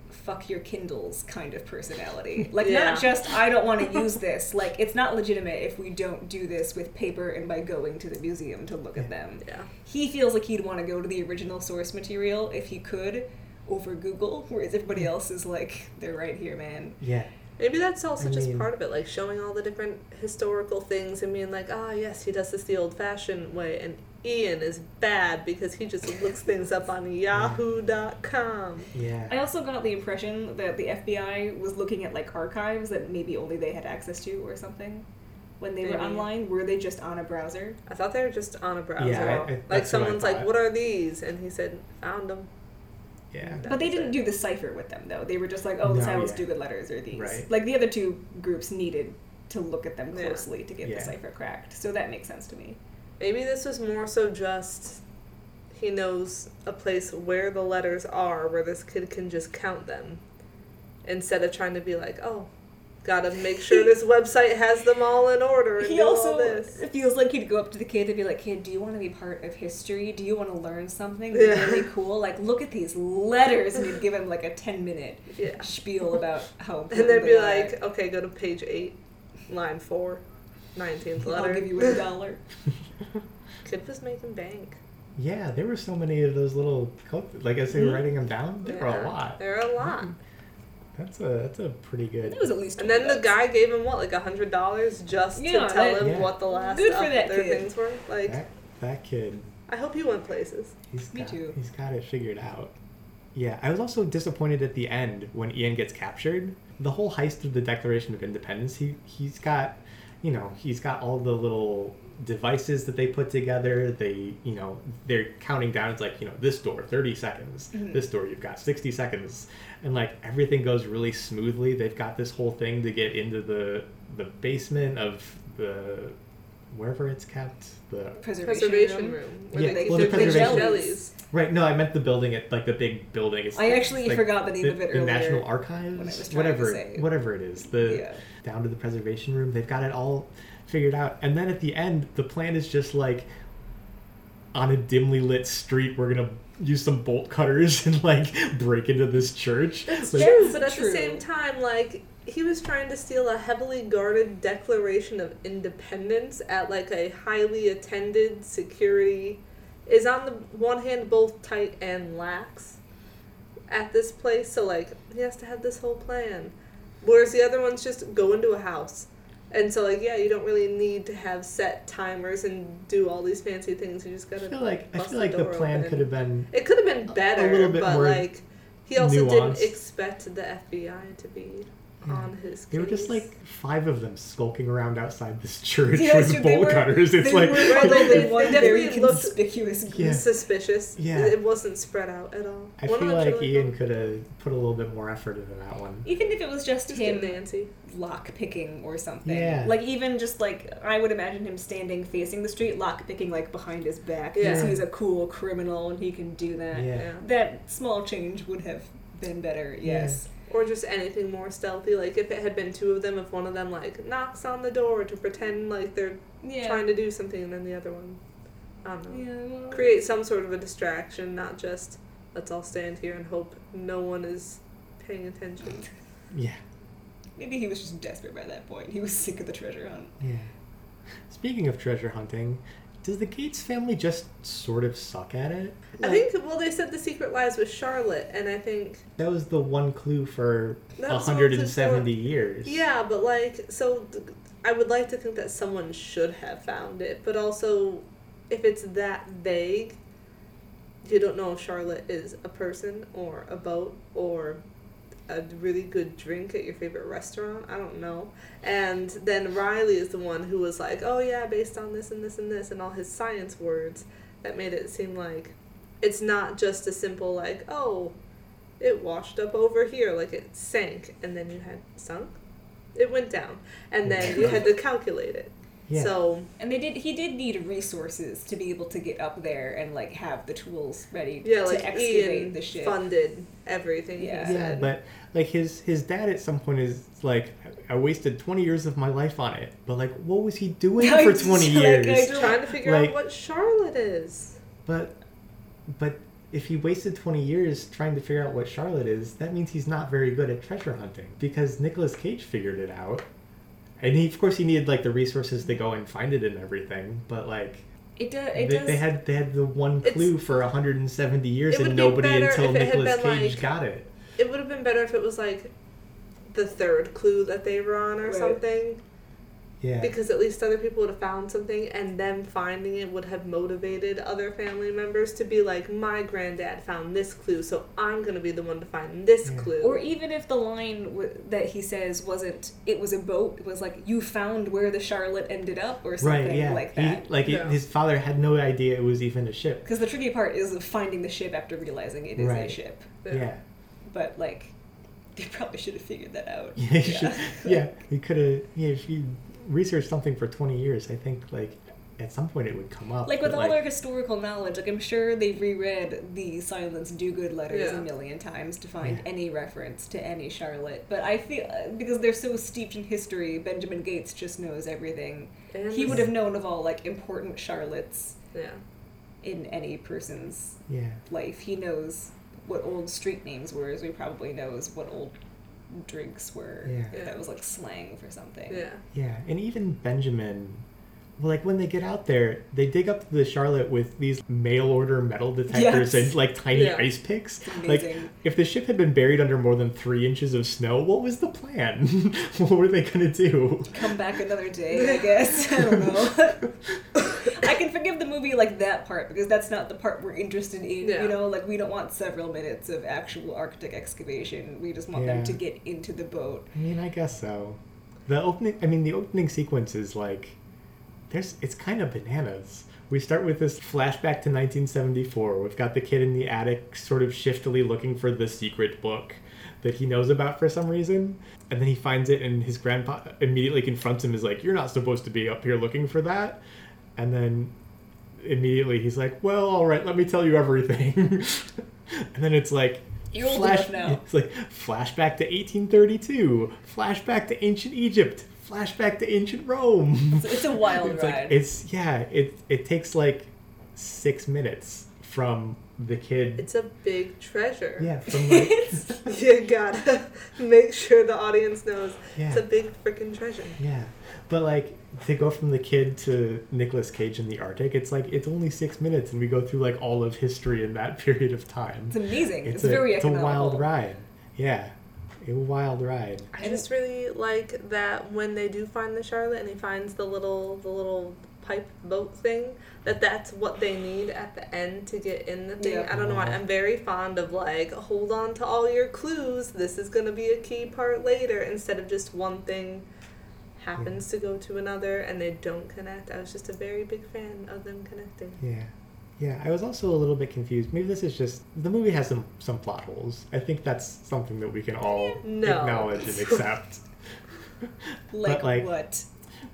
fuck your Kindles kind of personality. Like Yeah. not just I don't want to use this. Like it's not legitimate if we don't do this with paper and by going to the museum to look at them. Yeah. He feels like he'd want to go to the original source material if he could over Google, whereas everybody else is like they're right here, man. Yeah. Maybe that's also I just mean- part of it, like showing all the different historical things and being like, ah, yes, he does this the old fashioned way, and Ian is bad because he just looks things up on yahoo.com. Yeah. I also got the impression that the FBI was looking at like archives that maybe only they had access to or something when they were online. Were they just on a browser? I thought they were just on a browser. Yeah, I- I- like that's what someone's like, what are these? And he said, found them. Yeah. Mm-hmm. But they didn't it. do the cipher with them though. They were just like, oh, the No, silence yeah. do good letters are these. Right. Like the other two groups needed to look at them Yeah. closely to get Yeah. the cipher cracked. So that makes sense to me. Maybe this was more so just he knows a place where the letters are where this kid can just count them instead of trying to be like, oh, gotta make sure this website has them all in order and He do also all this. feels like he'd go up to the kid and be like, "Kid, do you want to be part of history? Do you want to learn something Yeah. really cool? Like, look at these letters." And he'd give him like a ten minute Yeah. spiel about how. And then important be they are. like, okay, go to page 8, line 4, 19th letter. I'll give you a dollar. Kid was making bank. Yeah, there were so many of those little, like as they were Mhm. writing them down, there were a lot. There are a lot. That's a that's a pretty good. It was at least. And then 20 the guy gave him what, like a hundred dollars just Yeah, to tell that- him Yeah. what the last Good for that their kid. things were. Like, that, that kid, I hope he went places. he's Me got, too. He's got it figured out. Yeah, I was also disappointed at the end when Ian gets captured. The whole heist of the Declaration of Independence. He he's got, you know, he's got all the little devices that they put together. They, you know, they're counting down. It's like you know, this door thirty seconds. Mhm. This door you've got sixty seconds, and like everything goes really smoothly. They've got this whole thing to get into the the basement of the wherever it's kept. The preservation, Preservation room. room. Where Yeah, they well, keep the the preservation- jellies. Right. No, I meant the building. at like the big building. It's I actually the- forgot the name of it The earlier National when I Archives, was trying to whatever, say. whatever it is. The Yeah. down to the preservation room. They've got it all figured out. And then at the end, the plan is just like on a dimly lit street. We're gonna use some bolt cutters and like break into this church. It's Like, true, but at true. the same time, like he was trying to steal a heavily guarded Declaration of Independence at like a highly attended security. Is on the one hand both tight and lax at this place, so like he has to have this whole plan. Whereas the other ones just go into a house. And so like yeah, you don't really need to have set timers and do all these fancy things. You just gotta I feel like I bust feel like the door plan could have been It could have been better, little bit but more like he also nuanced. didn't expect the FBI to be Yeah. on his. Case. They were just like five of them skulking around outside this church Yeah, with so they bolt were- cutters. It's like were Right, huddled they- in one they very definitely looked- conspicuous. Yeah. suspicious. Yeah. it wasn't spread out at all. I One feel of them like should've Ian gone- could have put a little bit more effort into that one. Even if it was just, just him get Nancy. lock picking or something. Yeah. Like even just like I would imagine him standing facing the street, lock picking like behind his back because Yeah. he's a cool criminal and he can do that. Yeah. Yeah. That small change would have been better. Yes. Or just anything more stealthy. Like if it had been two of them, if one of them like knocks on the door to pretend like they're Yeah. trying to do something, and then the other one, I don't know, Yeah. well, create some sort of a distraction, not just let's all stand here and hope no one is paying attention. Yeah. Maybe he was just desperate by that point. He was sick of the treasure hunt. Yeah. Speaking of treasure hunting, does the Gates family just sort of suck at it? I think well they said the secret lies with Charlotte, and I think that was the one clue for That's 170 years. Yeah, but like, so I would like to think that someone should have found it, but also, if it's that vague, you don't know if Charlotte is a person or a boat or a really good drink at your favorite restaurant. I don't know. And then Riley is the one who was like, oh yeah, based on this and this and this and all his science words that made it seem like it's not just a simple, like, oh, it washed up over here, like it sank and then you had sunk. It went down, and then you had to calculate it. Yeah. So And they did. He did need resources to be able to get up there and like have the tools ready yeah, to like excavate Ian the ship. funded everything. Yeah. He Yeah, said. but like his his dad at some point is like, I wasted twenty years of my life on it, but like, what was he doing I for twenty like, years? I don't- trying to figure Like- out what Charlotte is. But, but if he wasted 20 years trying to figure out what Charlotte is, that means he's not very good at treasure hunting because Nicolas Cage figured it out. And he, of course, he needed like the resources to go and find it and everything. But like, It does. they, does. they had they had the one clue for 170 years, and nobody until it Nicolas Cage like- got it. It would have been better if it was like the third clue that they were on or Right. something. Yeah. Because at least other people would have found something, and them finding it would have motivated other family members to be like, "My granddad found this clue, so I'm gonna be the one to find this Yeah. clue." Or even if the line w- that he says wasn't, it was a boat. It was like you found where the Charlotte ended up, or something right. Yeah. like He- that. like it- his father had no idea it was even a ship. Because the tricky part is finding the ship after realizing it is a Right. ship. Yeah. But like, they probably should have figured that out. Yeah, he should- yeah, he could have. Yeah, if you researched something for twenty years, I think like at some point it would come up. Like with but, all their historical knowledge, like I'm sure they've reread the Silence Dogood letters Yeah. a million times to find Yeah. any reference to any Charlotte. But I feel uh, because they're so steeped in history, Benjamin Gates just knows everything. And He would have known of all like important Charlottes Yeah. in any person's yeah, life. He knows what old street names were, as we probably knows what old drinks were. Yeah. That was like slang for something. Yeah. yeah, and even Benjamin. Well, Like when they get out there, they dig up the Charlotte with these mail order metal detectors Yes. and like tiny Yeah. ice picks. Like if the ship had been buried under more than three inches of snow, what was the plan? what were they gonna do? come back another day, I guess. I don't know. I can forgive the movie like that part because that's not the part we're interested in. Yeah. You know, like we don't want several minutes of actual Arctic excavation. We just want Yeah. them to get into the boat. I mean, I guess so. The opening, I mean, the opening sequence is like, there's, it's kind of bananas. We start with this flashback to 1974. We've got the kid in the attic, sort of shiftily looking for the secret book that he knows about for some reason, and then he finds it, and his grandpa immediately confronts him. Is like, "You're not supposed to be up here looking for that," and then immediately he's like, "Well, all right, let me tell you everything," and then it's like. You're old enough now. It's like flashback to 1832, flashback to ancient Egypt, flashback to ancient Rome. It's, it's a wild it's ride. like it's yeah, it it takes like six minutes from the kid. It's a big treasure. yeah, from like you gotta make sure the audience knows yeah, it's a big freaking treasure. yeah. But like to go from the kid to Nicolas Cage in the Arctic, it's like it's only six minutes, and we go through like all of history in that period of time. it's amazing. It's, a, very it's a wild ride. Yeah, a wild ride. I just really like that when they do find the Charlotte and he finds the little the little pipe boat thing that that's what they need at the end to get in the thing. Yeah. I don't know why. I'm very fond of like hold on to all your clues. This is going to be a key part later instead of just one thing happens to go to another and they don't connect. I was just a very big fan of them connecting. Yeah. Yeah, I was also a little bit confused. Maybe this is just the movie has some some plot holes. I think that's something that we can all No. acknowledge and accept. Like, like- what?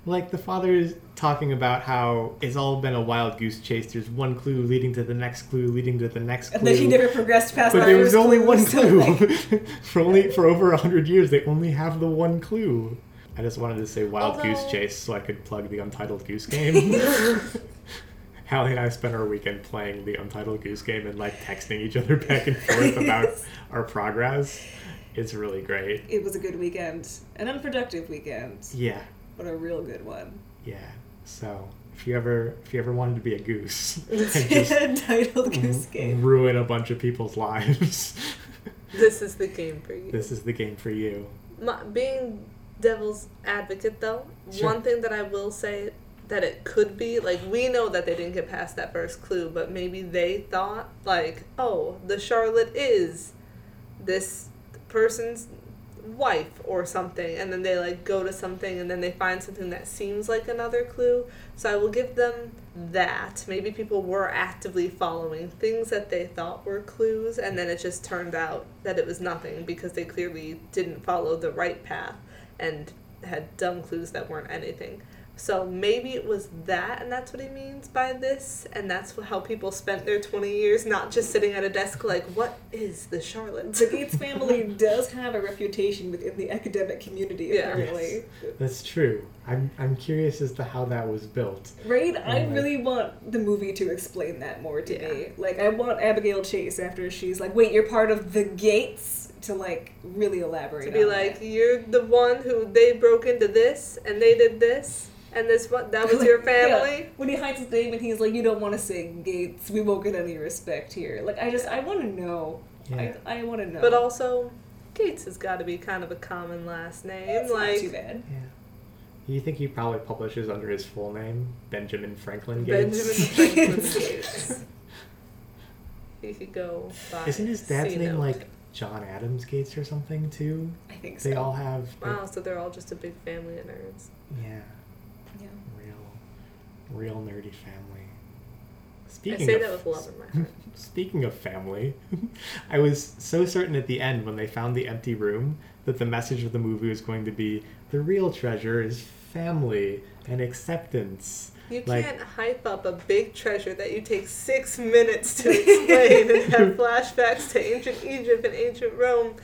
like the father is talking about how it's all been a wild goose chase. There's one clue leading to the next clue, leading to the next clue. And then he never progressed past but there was only one clue. like, for only for over a hundred years, they only have the one clue. I just wanted to say wild goose chase so I could plug the Untitled Goose Game. Hallie and I spent our weekend playing the Untitled Goose Game and like texting each other back and forth about our progress. It's really great. it was a good weekend. An unproductive weekend, Yeah, but a real good one. yeah. So if you ever if you ever wanted to be a goose Untitled Goose Game. ruin a bunch of people's lives, This is the game for you. this is the game for you. My, being devil's advocate though Sure. one thing that i will say that it could be. Like we know that they didn't get past that first clue but maybe they thought like oh the charlotte is this person's wife or something and then they like go to something and then they find something that seems like another clue. So i will give them that. Maybe people were actively following things that they thought were clues and then it just turned out that it was nothing because they clearly didn't follow the right path and had dumb clues that weren't anything So maybe it was that, and that's what he means by this, and that's how people spent their 20 years, not just sitting at a desk like, what is the Charlotte? The Gates family does have a reputation within the academic community, Yeah. apparently. That's true. I'm I'm curious as to how that was built. Right? I Right. really want the movie to explain that more to Yeah. me. Like, I want Abigail Chase after she's like, wait, you're part of the Gates? To, like, really elaborate to be on like, that. you're the one who they broke into this, and they did this, and this what that was your Yeah. family. When he hides his name and he's like, you don't want to say Gates, we won't get any respect here. Like, I just, I want to know. Yeah. I, I want to know. But also, Gates has got to be kind of a common last name. it's like, not too bad. Yeah. You think he probably publishes under his full name, Benjamin Franklin Gates? Benjamin Franklin Gates. He could go by. Isn't his dad's C name like John Adams Gates or something too? I think so. They all have. Wow, so they're all just a big family of nerds. Yeah, Yeah. Real, nerdy family. I Speaking say of, that with love in my heart. Speaking of family, I was so certain at the end when they found the empty room that the message of the movie was going to be the real treasure is family and acceptance. You Like- can't hype up a big treasure that you take six minutes to explain and have flashbacks to ancient Egypt and ancient Rome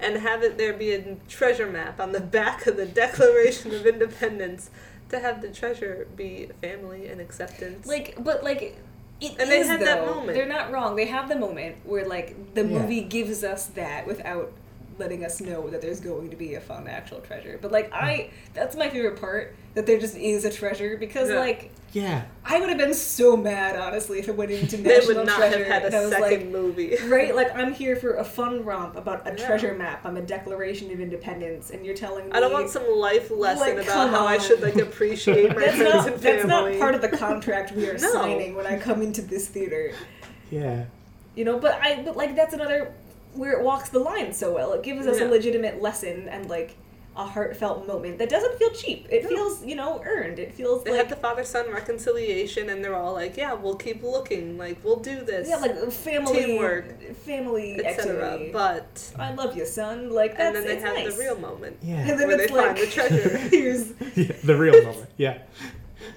and have it there be a treasure map on the back of the Declaration of Independence to have the treasure be family and acceptance. Like, but like, it And they is, had that though. moment. They're not wrong. They have the moment where like the Yeah. movie gives us that without letting us know that there's going to be a fun actual treasure. But like, hmm. I that's my favorite part that there just is a treasure because Yeah. like Yeah, I would have been so mad honestly if it went into they national would not treasure have had and a I was second like. movie. Right, like I'm here for a fun romp about a Yeah. treasure map on the Declaration of Independence, and you're telling me I don't want some life lesson Like, about come how I should like appreciate my That's friends not and that's not part of the contract we are No. signing when I come into this theater. yeah. You know, but I but like that's another where it walks the line so well. It gives us Yeah. a legitimate lesson and like a heartfelt moment that doesn't feel cheap. It No. feels, you know, earned. It feels They like had the father son reconciliation, and they're all like, "Yeah, we'll keep looking. Like, we'll do this." yeah, like family Teamwork, family etc. But I love you, son. Like that's and then they have nice. the real moment Yeah. And then where they it's find like the treasure. here's yeah, the real moment. Yeah.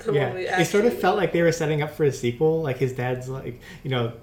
The yeah. one we It sort of felt like they were setting up for a sequel. Like his dad's like, you know,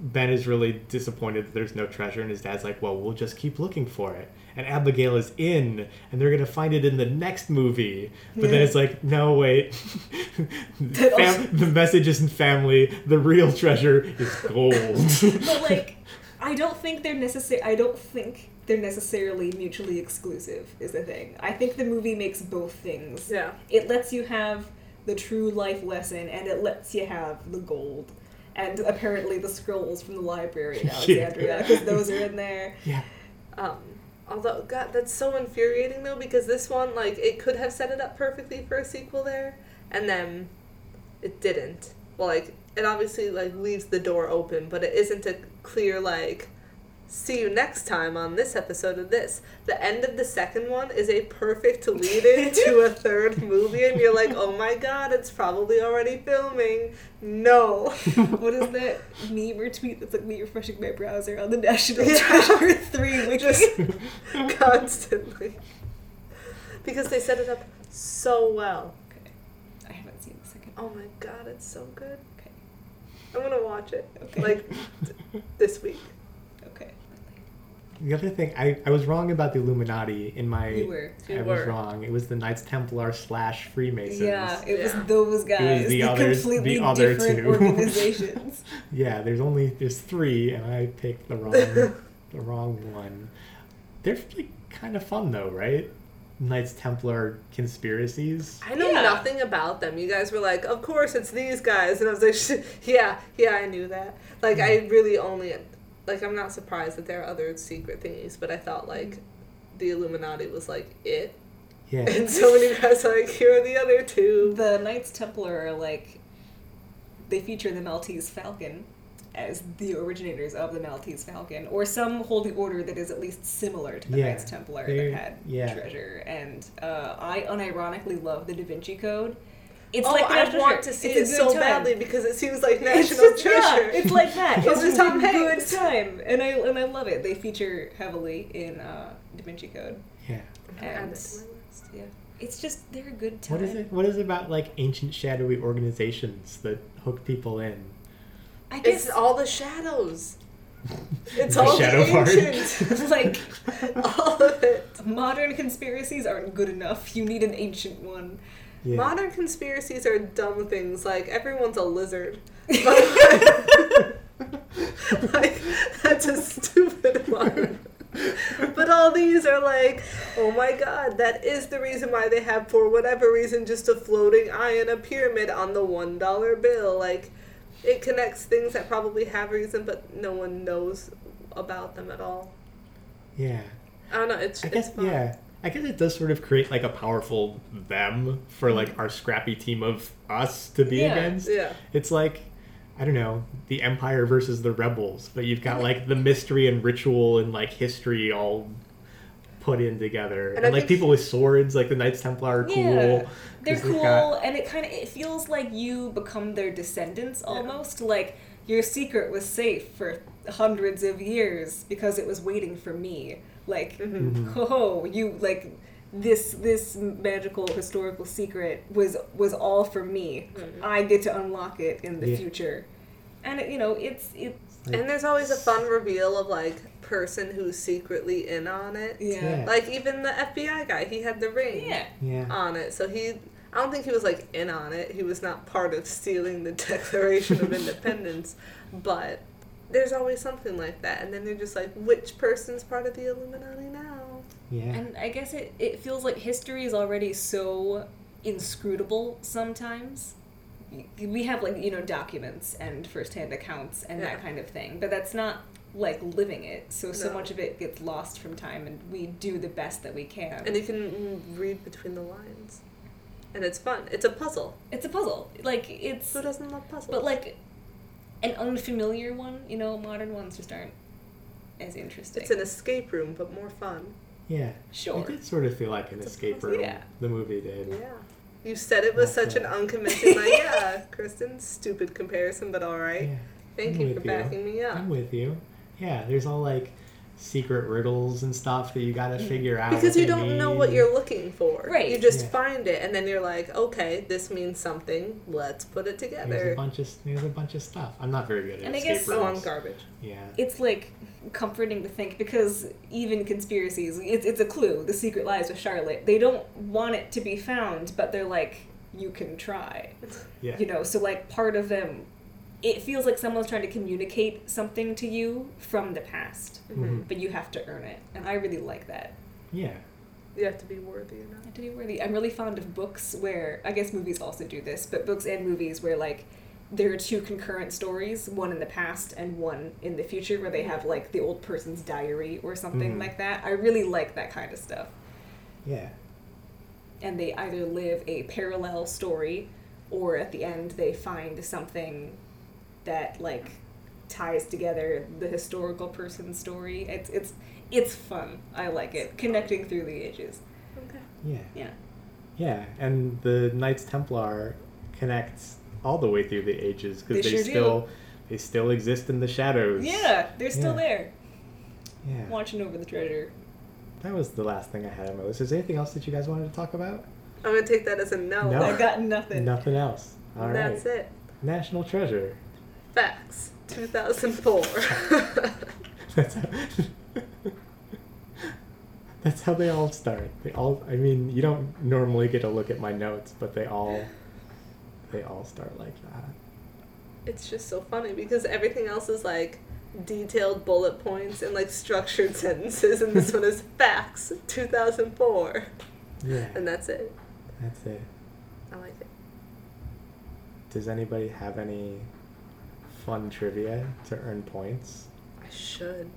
Ben is really disappointed that there's no treasure, and his dad's like, well, we'll just keep looking for it. And Abigail is in, and they're gonna find it in the next movie. But then it's like, no, wait. Fam- the message isn't family. The real treasure is gold. but like I don't think they're necessary. I don't think they're necessarily mutually exclusive. Is the thing. I think the movie makes both things. Yeah. It lets you have the true life lesson, and it lets you have the gold, and apparently the scrolls from the library in Alexandria, because those are in there. yeah. Um, although, God, that's so infuriating though, because this one, like, it could have set it up perfectly for a sequel there, and then it didn't. Well, like, it obviously like leaves the door open, but it isn't a clear like. See you next time on this episode of this. The end of the second one is a perfect lead in to a third movie, and you're like, oh my god, it's probably already filming. No. what is that meme or tweet that's like me refreshing my browser on the National Yeah. Treasure 3 wiki? Just constantly. Because they set it up so well. okay. I haven't seen the second Oh my god, it's so good. Okay. I'm gonna watch it. Okay. Like th- this week. Okay. The other thing, I, I was wrong about the Illuminati in my. You were. I You was wrong. It was the Knights Templar slash Freemasons. Yeah, it Yeah. was those guys. It the the others- the other different two. organizations. Yeah, there's only there's three, and I picked the wrong the wrong one. They're like kind of fun though, right? Knights Templar conspiracies. I know Yeah. nothing about them. You guys were like, of course it's these guys, and I was like, yeah, yeah, I knew that. Like hmm. I really only, like I'm not surprised that there are other secret things, but I thought like the Illuminati was like it, Yeah, and so many guys are like, here are the other two. The Knights Templar are like they feature the Maltese Falcon as the originators of the Maltese Falcon, or some holy order that is at least similar to the Yeah, Knights Templar they're- that had yeah. treasure. And uh, I unironically love the Da Vinci Code. It's oh, like the I National want Treasure. to see It's it so time. badly because it seems like It's national just- treasure. Yeah, it's like that. It's just Tom a good time, and I and I love it. They feature heavily in uh, Da Vinci Code. yeah. And it to my list. yeah, it's just they're a good time. What is it? What is it about like ancient shadowy organizations that hook people in? I guess It's all the shadows. It's The all shadow the part. ancient. like all of it. modern conspiracies aren't good enough. You need an ancient one. Yeah. Modern conspiracies are dumb things. Like everyone's a lizard. Like that's a stupid one. But all these are like, oh my god, that is the reason why they have, for whatever reason, just a floating eye in a pyramid on the one dollar bill. Like, it connects things that probably have reason, but no one knows about them at all. yeah. I don't know. It's I it's guess fun. yeah. I guess it does sort of create like a powerful them for like mm-hmm. our scrappy team of us to be Yeah. against. Yeah. It's like I don't know, the Empire versus the Rebels, but you've got like the mystery and ritual and like history all put in together. And, I like people with swords, like the Knights Templar are cool. Yeah, 'cause they're cool, got- and it kind of it feels like you become their descendants almost. Like your secret was safe for hundreds of years because it was waiting for me. Like, Mm-hmm. Mhm. ho ho, you like this this magical historical secret was was all for me. Mhm. I get to unlock it in the Yeah. future, and it, you know it's it. And there's always a fun reveal of like person who's secretly in on it. Yeah. Yeah. Like even the FBI guy, he had the ring Yeah. Yeah. on it. So he I don't think he was like in on it. He was not part of stealing the Declaration of Independence, but there's always something like that. And then they're just like, which person's part of the Illuminati now? Yeah. And I guess it, it feels like history is already so inscrutable sometimes. We have like, you know, documents and firsthand accounts and Yeah. that kind of thing, but that's not like living it. So so No. much of it gets lost from time and we do the best that we can. And you can mm, read between the lines. And it's fun. It's a puzzle. it's a puzzle. Like it's Who doesn't love puzzles? but like an unfamiliar one, you know, modern ones just aren't as interesting. it's an escape room, but more fun. yeah. sure. It did sort of feel like an It's escape room. Yeah. The movie did. Yeah. You said it was Not such an bad. unconvincing, like, yeah, Kristen, stupid comparison, but alright. Yeah. Thank I'm you with for backing me up. I'm with you. Yeah, there's all like secret riddles and stuff that you gotta Mm. figure out. Because you don't know what you're looking for. Right. You just Yeah. find it, and then you're like, okay, this means something. Let's put it together. There's a together. bunch of there's a bunch of stuff. I'm not very good at And I escape guess- Oh, I'm garbage. Yeah. it's like comforting to think because even conspiracies it's, it's a clue the secret lies with charlotte they don't want it to be found but they're like you can try Yeah. you know so like part of them it feels like someone's trying to communicate something to you from the past Mhm. but you have to earn it and i really like that Yeah. You have to be worthy enough. to be worthy i'm really fond of books where i guess movies also do this but books and movies where like there are two concurrent stories one in the past and one in the future where they have like the old person's diary or something Mhm. like that i really like that kind of stuff Yeah. and they either live a parallel story or at the end they find something that like ties together the historical person's story it's it's it's fun i like it connecting through the ages Okay. Yeah. yeah Yeah. And the Knights Templar connects all the way through the ages because they, sure do. still they still exist in the shadows. yeah they're still Yeah. there Yeah. watching over the treasure That was the last thing I had on my list. Is there anything else that you guys wanted to talk about? I'm gonna take that as a no. No. i got nothing Nothing else. All right. That's it. National treasure. Facts. 2004. That's how, that's how they all start. They all. I mean, you don't normally get to look at my notes, but they all. They all start like that. it's just so funny because everything else is like detailed bullet points and like structured sentences, and this one is facts. 2004. Yeah. And that's it. That's it. I like it. Does anybody have any fun trivia to earn points? I should.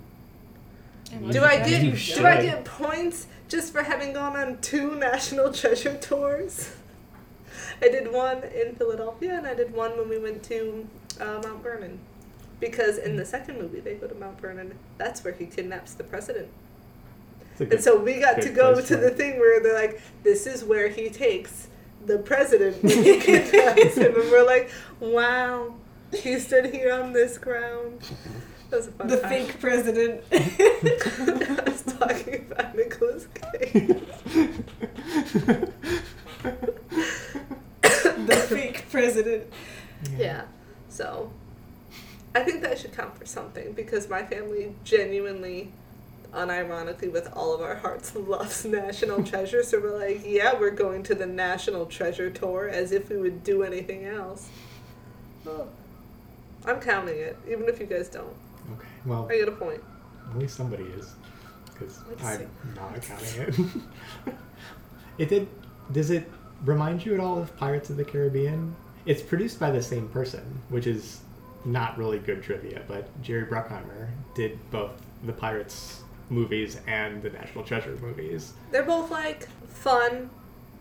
Do I get You do? do I get points just for having gone on two National Treasure tours? I did one in Philadelphia and I did one when we went to uh, Mount Vernon. Because in the second movie they go to Mount Vernon. That's where he kidnaps the president. It's a And so we got to go to the it. thing where they're like, this is where he takes the president when he kidnaps him. And we're like, wow, He stood here on this ground. That was a fun The fake president. I was talking about Nicolas Cage. the fake president. Yeah. yeah. So, I think that should count for something because my family genuinely, unironically, with all of our hearts, loves National Treasure. So we're like, yeah, we're going to the National Treasure tour as if we would do anything else. Oh. I'm counting it, even if you guys don't. Okay. Well, I get a point. at least somebody is, because I'm see. not counting it. it did. Does it remind you at all of Pirates of the Caribbean? It's produced by the same person, which is not really good trivia. But Jerry Bruckheimer did both the Pirates movies and the National Treasure movies. They're both like fun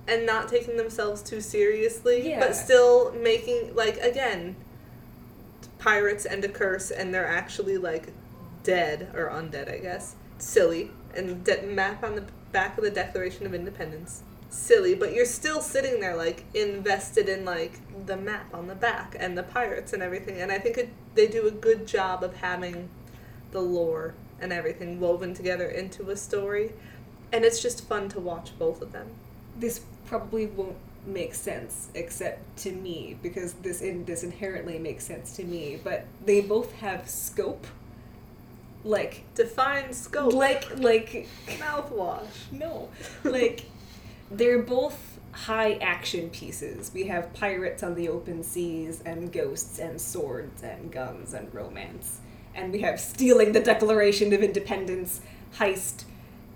and not taking themselves too seriously, Yeah. but still making like again pirates and a curse, and they're actually like dead or undead, I guess. Silly and de- map on the back of the Declaration of Independence. Silly, but you're still sitting there like invested in like the map on the back and the pirates and everything. And I think it, they do a good job of having the lore and everything woven together into a story. And it's just fun to watch both of them. this probably won't make sense except to me because this in this inherently makes sense to me but they both have scope like Define scope. like like mouthwash. no like they're both high action pieces we have pirates on the open seas and ghosts and swords and guns and romance and we have stealing the declaration of independence heist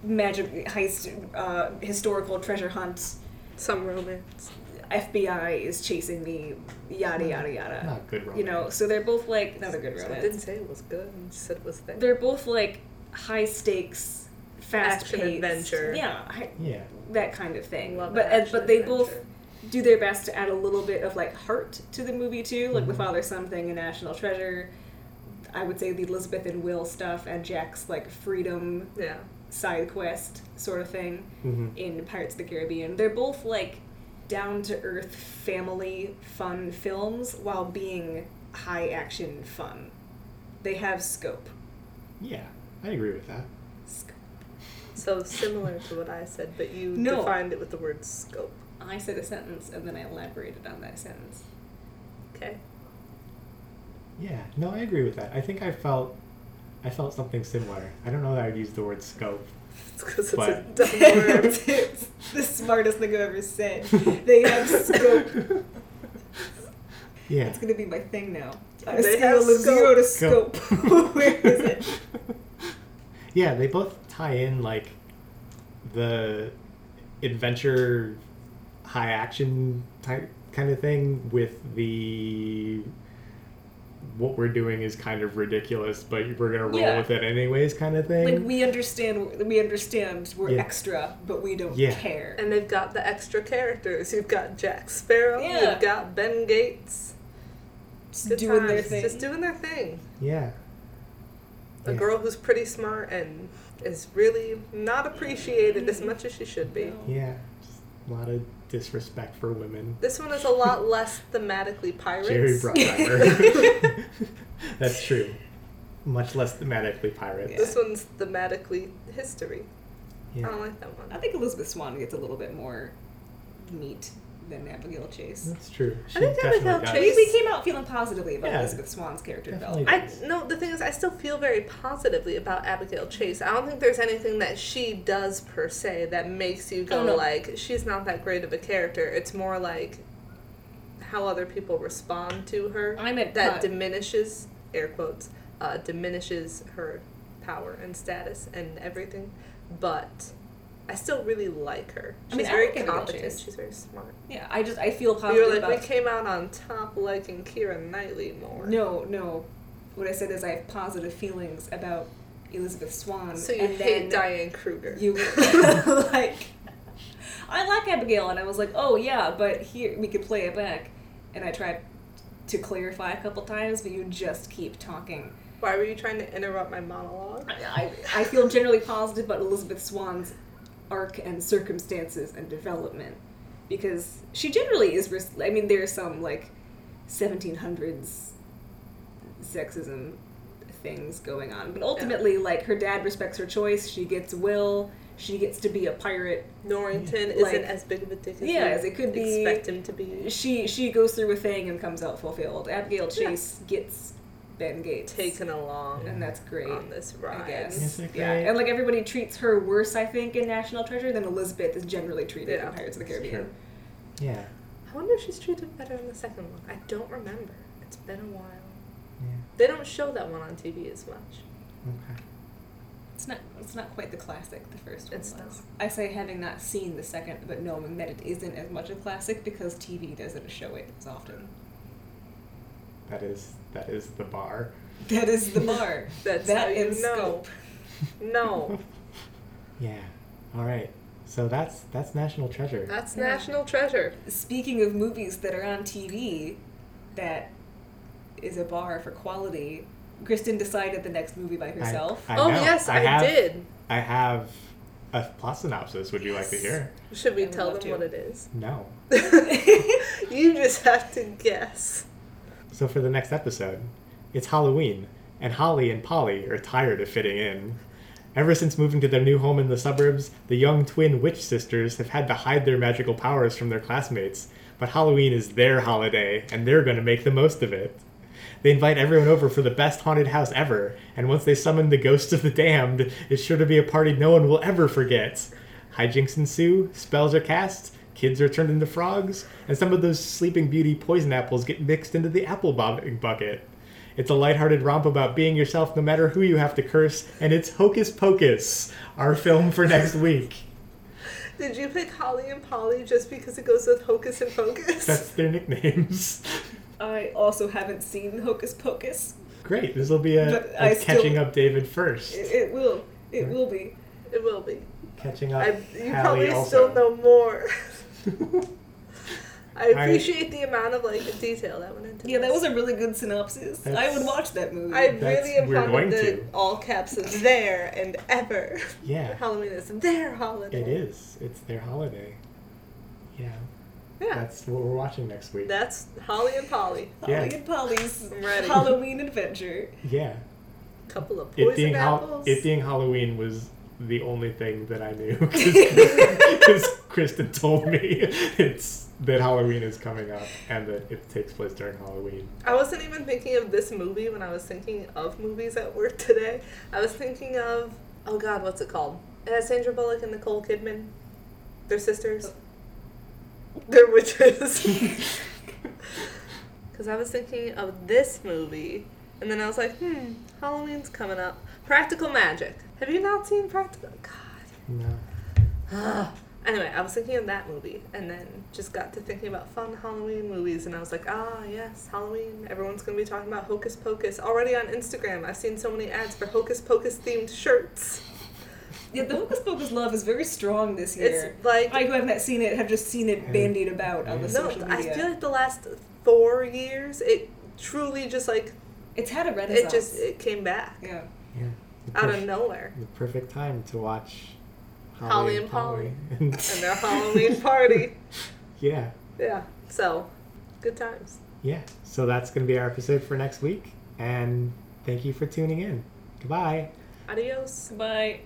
magic heist uh, historical treasure hunt Some romance. FBI is chasing me, yada yada yada. Not good romance. You know, so they're both like not a good So I didn't say it was good. I just said it was there. They're both like high stakes, fast Action paced, adventure. Yeah, I, Yeah. that kind of thing. Love but action and, but they adventure. both do their best to add a little bit of like heart to the movie too, like the Mhm. father son thing in National Treasure. I would say the Elizabeth and Will stuff and Jack's like freedom Yeah. Side quest sort of thing. hmm in Pirates of the Caribbean. They're both like down to earth family fun films while being high action fun. They have scope. Yeah, I agree with that. Scope. So similar to what I said, but you No. defined it with the word scope. I said a sentence and then I elaborated on that sentence. Okay. Yeah, no, I agree with that. I think I felt, I felt something similar. I don't know that I'd use the word scope. It's because it's a But- dumb word. it's the smartest thing I've ever said. They have scope. Yeah. It's gonna be my thing now. On a They scale have of zero to Scope. scope. Where is it? yeah, they both tie in like the adventure, high action type kind of thing with the what we're doing is kind of ridiculous, but we're gonna roll Yeah. with it anyways, kind of thing. Like we understand, we understand we're Yeah. extra, but we don't Yeah. care. And they've got the extra characters. You've got Jack Sparrow. Yeah. You've got Ben Gates. Just Good doing their thing. Just doing their thing. yeah. A Yeah. girl who's pretty smart and is really not appreciated as mm-hmm. much as she should be. No. Yeah. Just a lot of disrespect for women. This one is a lot less thematically pirates. Jerry Bruckheimer. That's true. Much less thematically pirates. Yeah. This one's thematically history. I don't like that one. I think Elizabeth Swann gets a little bit more meat than Abigail Chase. That's true. She think definitely Abigail does. We, Chase- we came out feeling positively about Yeah. Elizabeth Swann's character Definitely. development. I no. The thing is, I still feel very positively about Abigail Chase. I don't think there's anything that she does per se that makes you go Oh, no. like she's not that great of a character. It's more like how other people respond to her I'm at that uh, diminishes air quotes uh, diminishes her power and status and everything. But I still really like her. I She's mean, very competent. She's very smart. yeah, I just I feel positive were like, we came out on top liking Keira Knightley more. no, no. What I said is I have positive feelings about Elizabeth Swann. So you and hate then Diane Kruger. You like. I like Abigail, and I was like, oh yeah, but here we could play it back, and I tried to clarify a couple times, but you just keep talking. Why were you trying to interrupt my monologue? I, I, I feel generally positive about Elizabeth Swann's arc and circumstances and development because she generally is. res- I mean, there's some like 1700s sexism things going on, but ultimately, like her dad respects her choice. She gets Will. She gets to be a pirate. Norrington Like- isn't as big of a dick as Yeah, as it could be- expect him to be. She she goes through a thing and comes out fulfilled. Abigail Chase gets Ben Gates. taken along and that's great. on this ride. I guess. Yeah, and like everybody treats her worse, I think, in National Treasure than Elizabeth is generally treated Yeah. in Pirates of the Caribbean. Yeah. I wonder if she's treated better in the second one. I don't remember. It's been a while. Yeah. They don't show that one on TV as much. Okay. It's not. It's not quite the classic the first one It's was. I say having not seen the second, but knowing that it isn't as much a classic because TV doesn't show it as often. That is that is the bar. That is the bar. That's that how you and know. scope. No, Yeah. All right. So that's that's National Treasure. that's Yeah. National Treasure. Speaking of movies that are on TV, that is a bar for quality. Kristen decided the next movie by herself. I oh know. yes, I, have, did. I have a plot synopsis. Would you like to hear? Should we I tell them to. what it is? No. you just have to guess. So for the next episode, it's Halloween, and Holly and Polly are tired of fitting in. Ever since moving to their new home in the suburbs, the young twin witch sisters have had to hide their magical powers from their classmates. But Halloween is their holiday, and they're going to make the most of it. They invite everyone over for the best haunted house ever, and once they summon the ghosts of the damned, it's sure to be a party no one will ever forget. Hijinks ensue, spells are cast, kids are turned into frogs, and some of those Sleeping Beauty poison apples get mixed into the apple bobbing bucket. It's a lighthearted romp about being yourself no matter who you have to curse, and it's Hocus Pocus, our film for next week. Did you pick Holly and Polly just because it goes with Hocus and Pocus? That's their nicknames. I also haven't seen Hocus Pocus. Great, this will be a, a I still- catching up David first. It, it will. It will be. It will be. Catching up I, you Hallie probably also. still know more. I I- appreciate the amount of like detail that went into Yeah, that was a really good synopsis. I would watch that movie. I really am we're fond of the to. all caps of there and ever. yeah, Halloween is their holiday. it is. It's their holiday. Yeah, Yeah. that's what we're watching next week. That's Holly and Polly. Holly yeah. and Polly's ready. Halloween adventure. yeah, Couple of it poison being Hal- apples. it being Halloween was the only thing that I knew because Kristen told me it's that Halloween is coming up and that it takes place during Halloween. I wasn't even thinking of this movie when I was thinking of movies at work today. I was thinking of oh god, what's it called? It has Sandra Bullock and Nicole Kidman. They're sisters. They're witches. Because I was thinking of this movie, and then I was like, hmm, Halloween's coming up. Practical Magic. Have you not seen Practical? God. No. Anyway, I was thinking of that movie, and then just got to thinking about fun Halloween movies, and I was like, ah, yes, Halloween. Everyone's gonna be talking about Hocus Pocus already on Instagram. I've seen so many ads for Hocus Pocus themed shirts. Yeah, the Hocus Pocus love is very strong this year. It's like I who have not seen it have just seen it bandied about on the no, social I feel like the last four years, it truly just like it's had a resurgence. it just it came back yeah. Yeah. The out of nowhere. the perfect time to watch Holly and Polly. And their Halloween party. yeah. Yeah. So, good times. Yeah. So that's going to be our episode for next week. And thank you for tuning in. Goodbye. Adios. Goodbye.